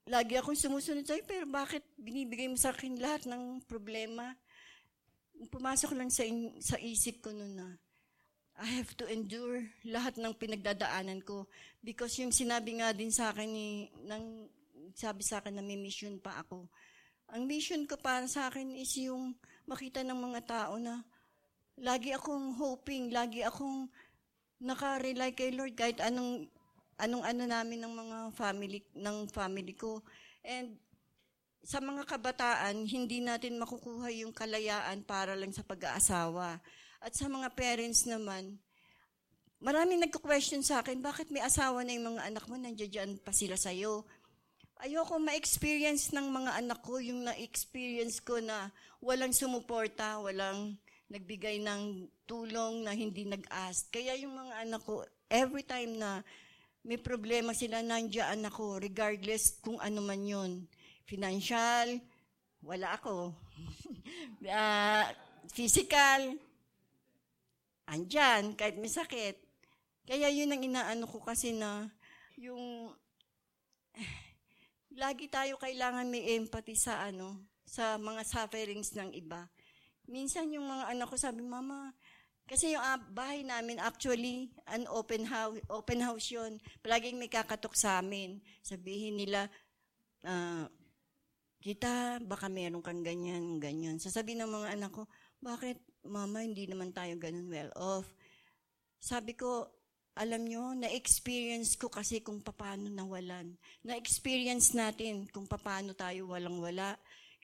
lagi akong sumusunod sa'yo, pero bakit binibigay mo sa akin lahat ng problema? Pumasok lang sa, in- sa isip ko noon na, I have to endure lahat ng pinagdadaanan ko. Because yung sinabi nga din sa akin ni, nang, sabi sa akin na may mission pa ako. Ang mission ko para sa akin is yung makita ng mga tao na lagi akong hoping, lagi akong naka-rely kay Lord kahit anong anong ano namin ng mga family ng family ko. And sa mga kabataan, hindi natin makukuha yung kalayaan para lang sa pag-aasawa. At sa mga parents naman, maraming nagko-question sa akin, bakit may asawa na yung mga anak mo, nandiyan pa sila sa'yo? Ayoko ma-experience ng mga anak ko yung na-experience ko na walang sumuporta, walang nagbigay ng tulong na hindi nag-ask. Kaya yung mga anak ko, every time na may problema sila, nandiyan ako, regardless kung ano man yun. Financial, wala ako. Ah, physical, andyan, kahit may sakit. Kaya yun ang inaano ko kasi na yung lagi tayo kailangan may empathy sa ano, sa mga sufferings ng iba. Minsan yung mga anak ko sabi, Mama, kasi yung ah, bahay namin actually an open house, open house yun. Palaging may kakatok sa amin. Sabihin nila, ah, kita, baka meron kang ganyan, ganyan. Sasabihin ng mga anak ko, bakit, mama, hindi naman tayo ganun well off. Sabi ko, alam nyo, na-experience ko kasi kung paano nawalan. Na-experience natin kung paano tayo walang-wala.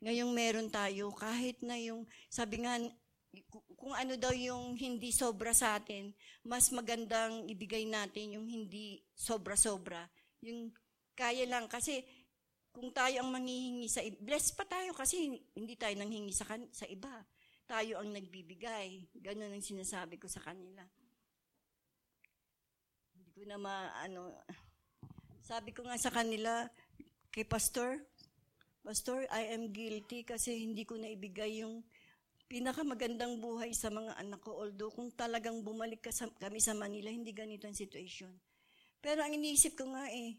Ngayong meron tayo, kahit na yung, sabi nga, kung ano daw yung hindi sobra sa atin, mas magandang ibigay natin yung hindi sobra-sobra. Yung kaya lang. Kasi kung tayo ang manghihingi sa iba, blessed pa tayo kasi hindi tayo nanghingi sa, sa iba. Tayo ang nagbibigay. Ganun ang sinasabi ko sa kanila. Hindi ko na maano. Sabi ko nga sa kanila, kay Pastor, Pastor, I am guilty kasi hindi ko naibigay yung pinakamagandang buhay sa mga anak ko. Although kung talagang bumalik ka sa, kami sa Manila, hindi ganito ang situation. Pero ang iniisip ko nga eh,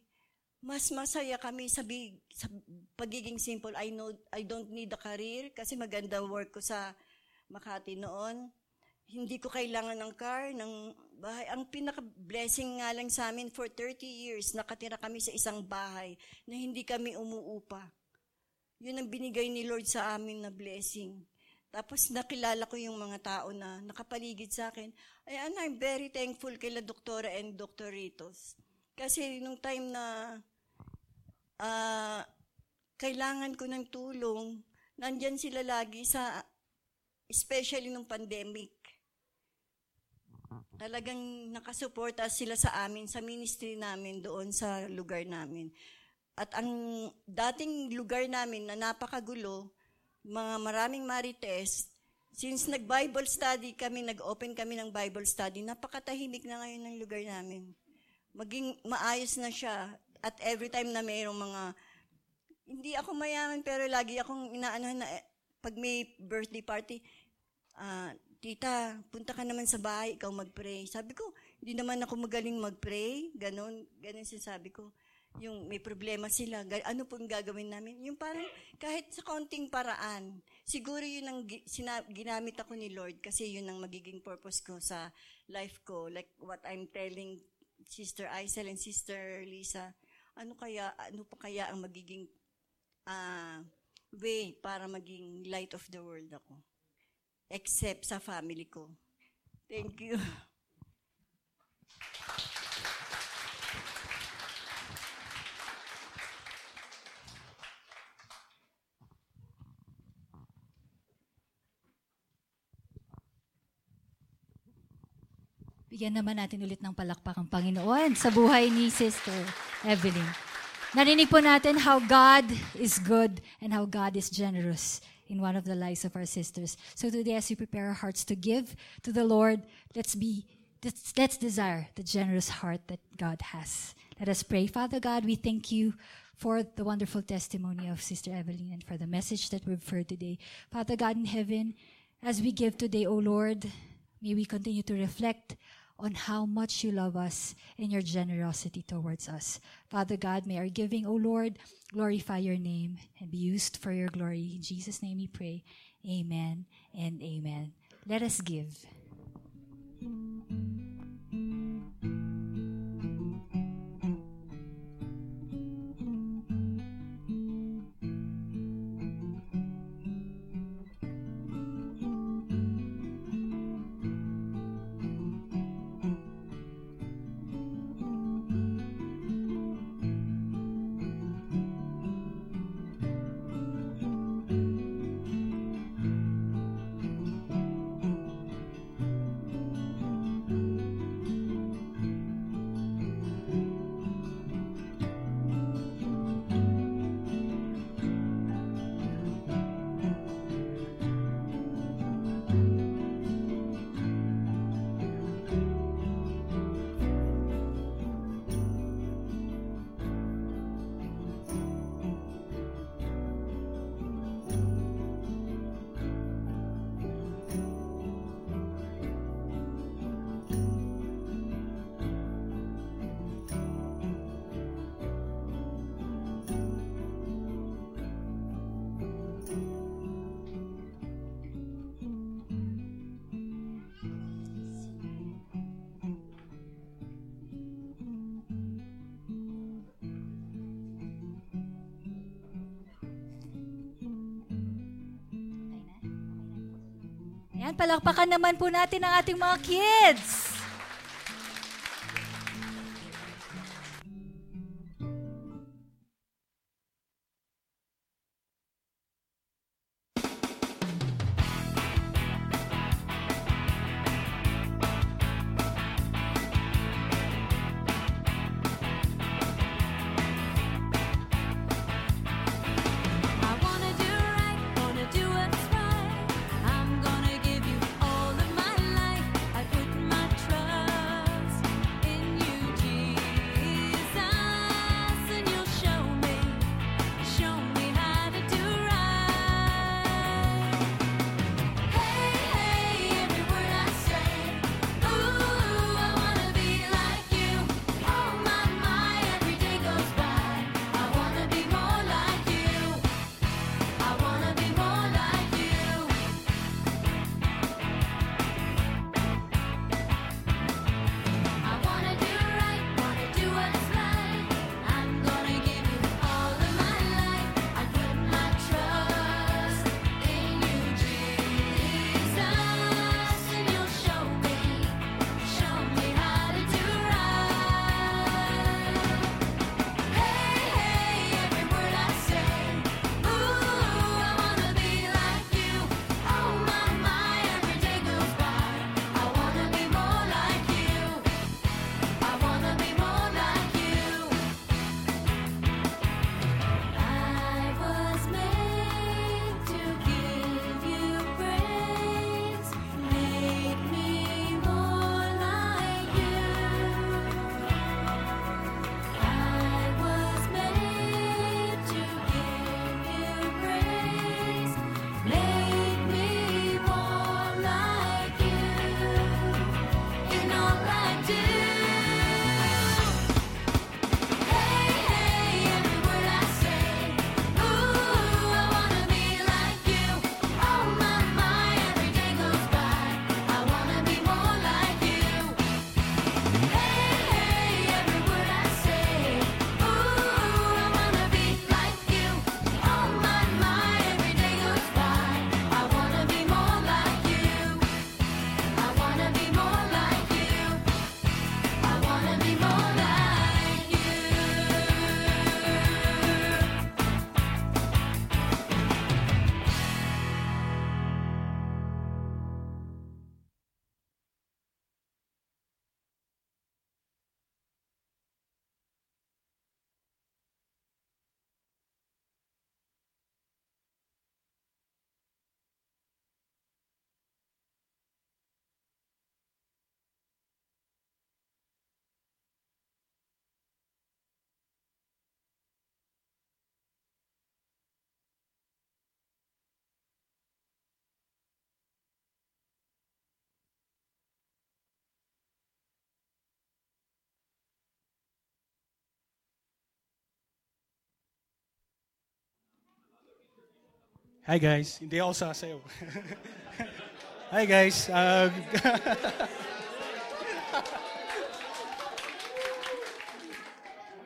mas masaya kami sa, big, sa pagiging simple. I know I don't need a career kasi maganda work ko sa Makati noon. Hindi ko kailangan ng car, ng bahay. Ang pinaka-blessing nga lang sa amin for 30 years, nakatira kami sa isang bahay na hindi kami umuupa. Yun ang binigay ni Lord sa amin na blessing. Tapos nakilala ko yung mga tao na nakapaligid sa akin. Ay, and I'm very thankful kay La Doktora and Dr. Ritos. Kasi nung time na ah, kailangan ko ng tulong, nandyan sila lagi sa, especially nung pandemic. Talagang nakasuporta sila sa amin, sa ministry namin doon sa lugar namin. At ang dating lugar namin na napakagulo, mga maraming marites, since nag-Bible study kami, nag-open kami ng Bible study, napakatahimik na ngayon ng lugar namin. Maging maayos na siya. At every time na mayroong mga, hindi ako mayaman pero lagi akong inaano na, eh, pag may birthday party, ah, tita, punta ka naman sa bahay, ikaw mag-pray. Sabi ko, hindi naman ako magaling mag-pray. Ganon, ganon sinasabi ko. Yung may problema sila, ano pong gagawin namin? Yung parang kahit sa kaunting paraan, siguro yun ang ginamit ako ni Lord kasi yun ang magiging purpose ko sa life ko. Like what I'm telling Sister Aisel and Sister Lisa, ano kaya, ano pa kaya ang magiging ah, way para maging light of the world ako? except sa family ko. Thank you. Bigyan naman natin ulit ng palakpak ang Panginoon sa buhay ni Sister Evelyn. Narinig po natin how God is good and how God is generous in one of the lives of our sisters. So today, as we prepare our hearts to give to the Lord, let's be, let's, let's desire the generous heart that God has. Let us pray. Father God, we thank you for the wonderful testimony of Sister Evelyn and for the message that we've heard today. Father God in heaven, as we give today, O Lord, may we continue to reflect on how much you love us and your generosity towards us. Father God, may our giving, O Lord, glorify your name and be used for your glory. In Jesus' name we pray. Amen and amen. Let us give. Ayan, palakpakan naman po natin ang ating mga kids. Hi guys, hindi ako sasayaw. Hi guys. Uh,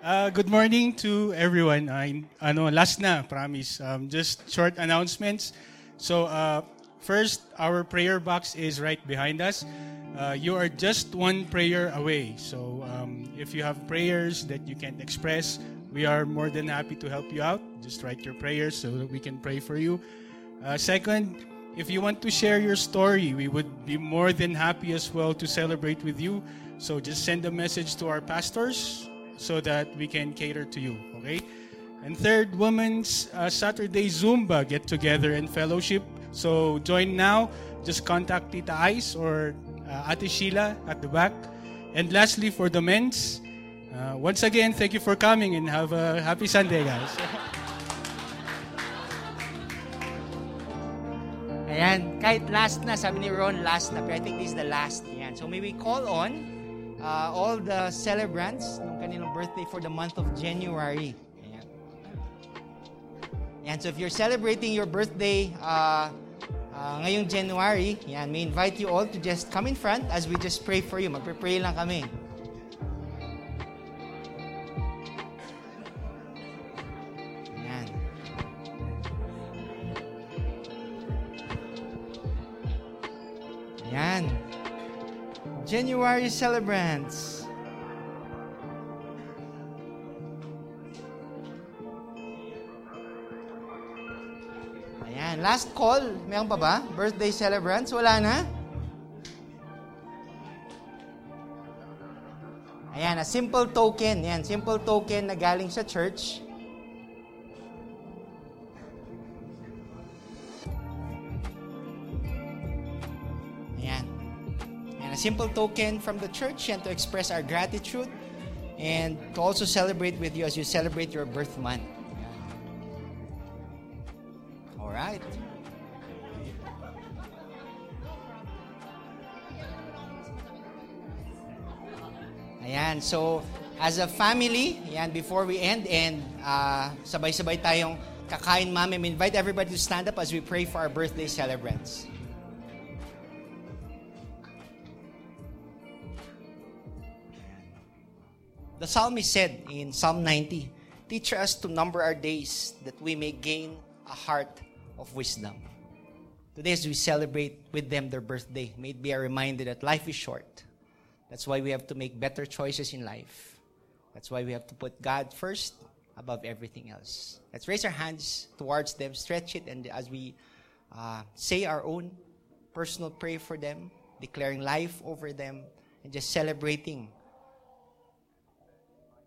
uh, good morning to everyone. I ano last na, promise. Um, just short announcements. So, uh, first, our prayer box is right behind us. Uh, you are just one prayer away. So, um, if you have prayers that you can't express, we are more than happy to help you out. Just write your prayers so that we can pray for you. Uh, second, if you want to share your story, we would be more than happy as well to celebrate with you. So just send a message to our pastors so that we can cater to you, okay? And third, Women's uh, Saturday Zumba get together and fellowship. So join now. Just contact Tita Ice or uh, Ate Sheila at the back. And lastly, for the men's, uh, once again, thank you for coming and have a happy Sunday, guys. Ayan, kahit last na, sabi ni Ron, last na, pero I think this is the last. Ayan. So may we call on uh, all the celebrants ng kanilang birthday for the month of January. Ayan. Ayan, so if you're celebrating your birthday uh, uh, ngayong January, ayan, may invite you all to just come in front as we just pray for you. Magpre-pray lang kami. January celebrants. Ayan. Last call. Meron pa ba? Birthday celebrants? Wala na? Ayan. A simple token. Ayan. Simple token na galing sa church. Simple token from the church and to express our gratitude and to also celebrate with you as you celebrate your birth month. All right. Ayan, so as a family, ayan, before we end and uh, sabay-sabay tayong kakain mami, we invite everybody to stand up as we pray for our birthday celebrants. The psalmist said in Psalm 90, Teach us to number our days that we may gain a heart of wisdom. Today, as we celebrate with them their birthday, may it be a reminder that life is short. That's why we have to make better choices in life. That's why we have to put God first above everything else. Let's raise our hands towards them, stretch it, and as we uh, say our own personal prayer for them, declaring life over them, and just celebrating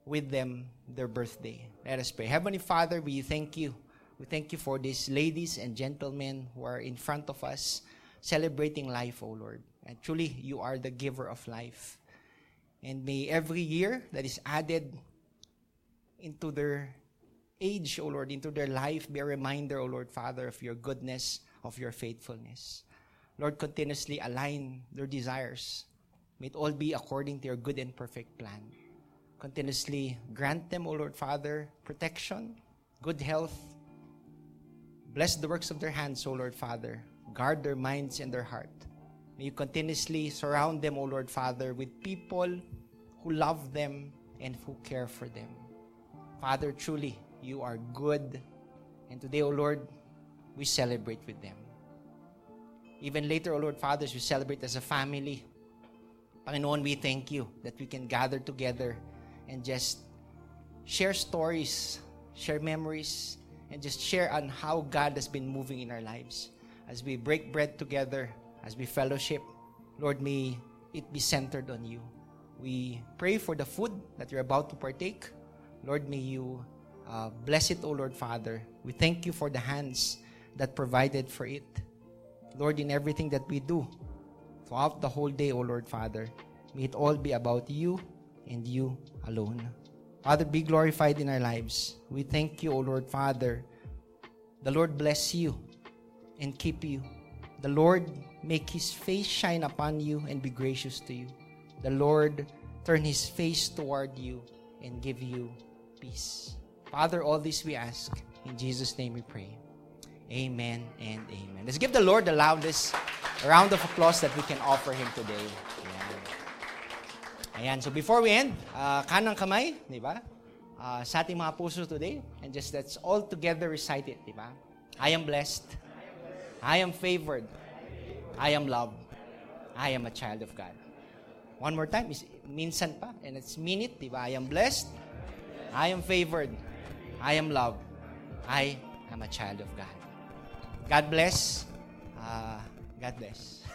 with them their birthday. Let us pray. Heavenly Father, we thank you. We thank you for these ladies and gentlemen who are in front of us celebrating life, O Lord. And truly, you are the giver of life. And may every year that is added into their age, O Lord, into their life, be a reminder, O Lord Father, of your goodness, of your faithfulness. Lord, continuously align their desires. May it all be according to your good and perfect plan. Continuously grant them, O Lord Father, protection, good health. Bless the works of their hands, O Lord Father. Guard their minds and their heart. May you continuously surround them, O Lord Father, with people who love them and who care for them. Father, truly, you are good. And today, O Lord, we celebrate with them. Even later, O Lord Father, as we celebrate as a family, Panginoon, we thank you that we can gather together and just share stories, share memories, and just share on how God has been moving in our lives. As we break bread together, as we fellowship, Lord, may it be centered on you. We pray for the food that you're about to partake. Lord, may you uh, bless it, O Lord Father. We thank you for the hands that provided for it. Lord, in everything that we do, throughout the whole day, O Lord Father, may it all be about you and you alone. Father, be glorified in our lives. We thank you, O Lord Father. The Lord bless you and keep you. The Lord make his face shine upon you and be gracious to you. The Lord turn his face toward you and give you peace. Father, all this we ask. In Jesus' name we pray. Amen and amen. Let's give the Lord the loudest round of applause that we can offer Him today. Ayan. So before we end, uh, kanang kamay, di ba? Uh, sa ating mga puso today. And just let's all together recite it, di ba? I am blessed. I am favored. I am loved. I am a child of God. One more time, is minsan pa, and it's minute, di ba? I am blessed. I am favored. I am loved. I am a child of God. God bless. Uh, God bless.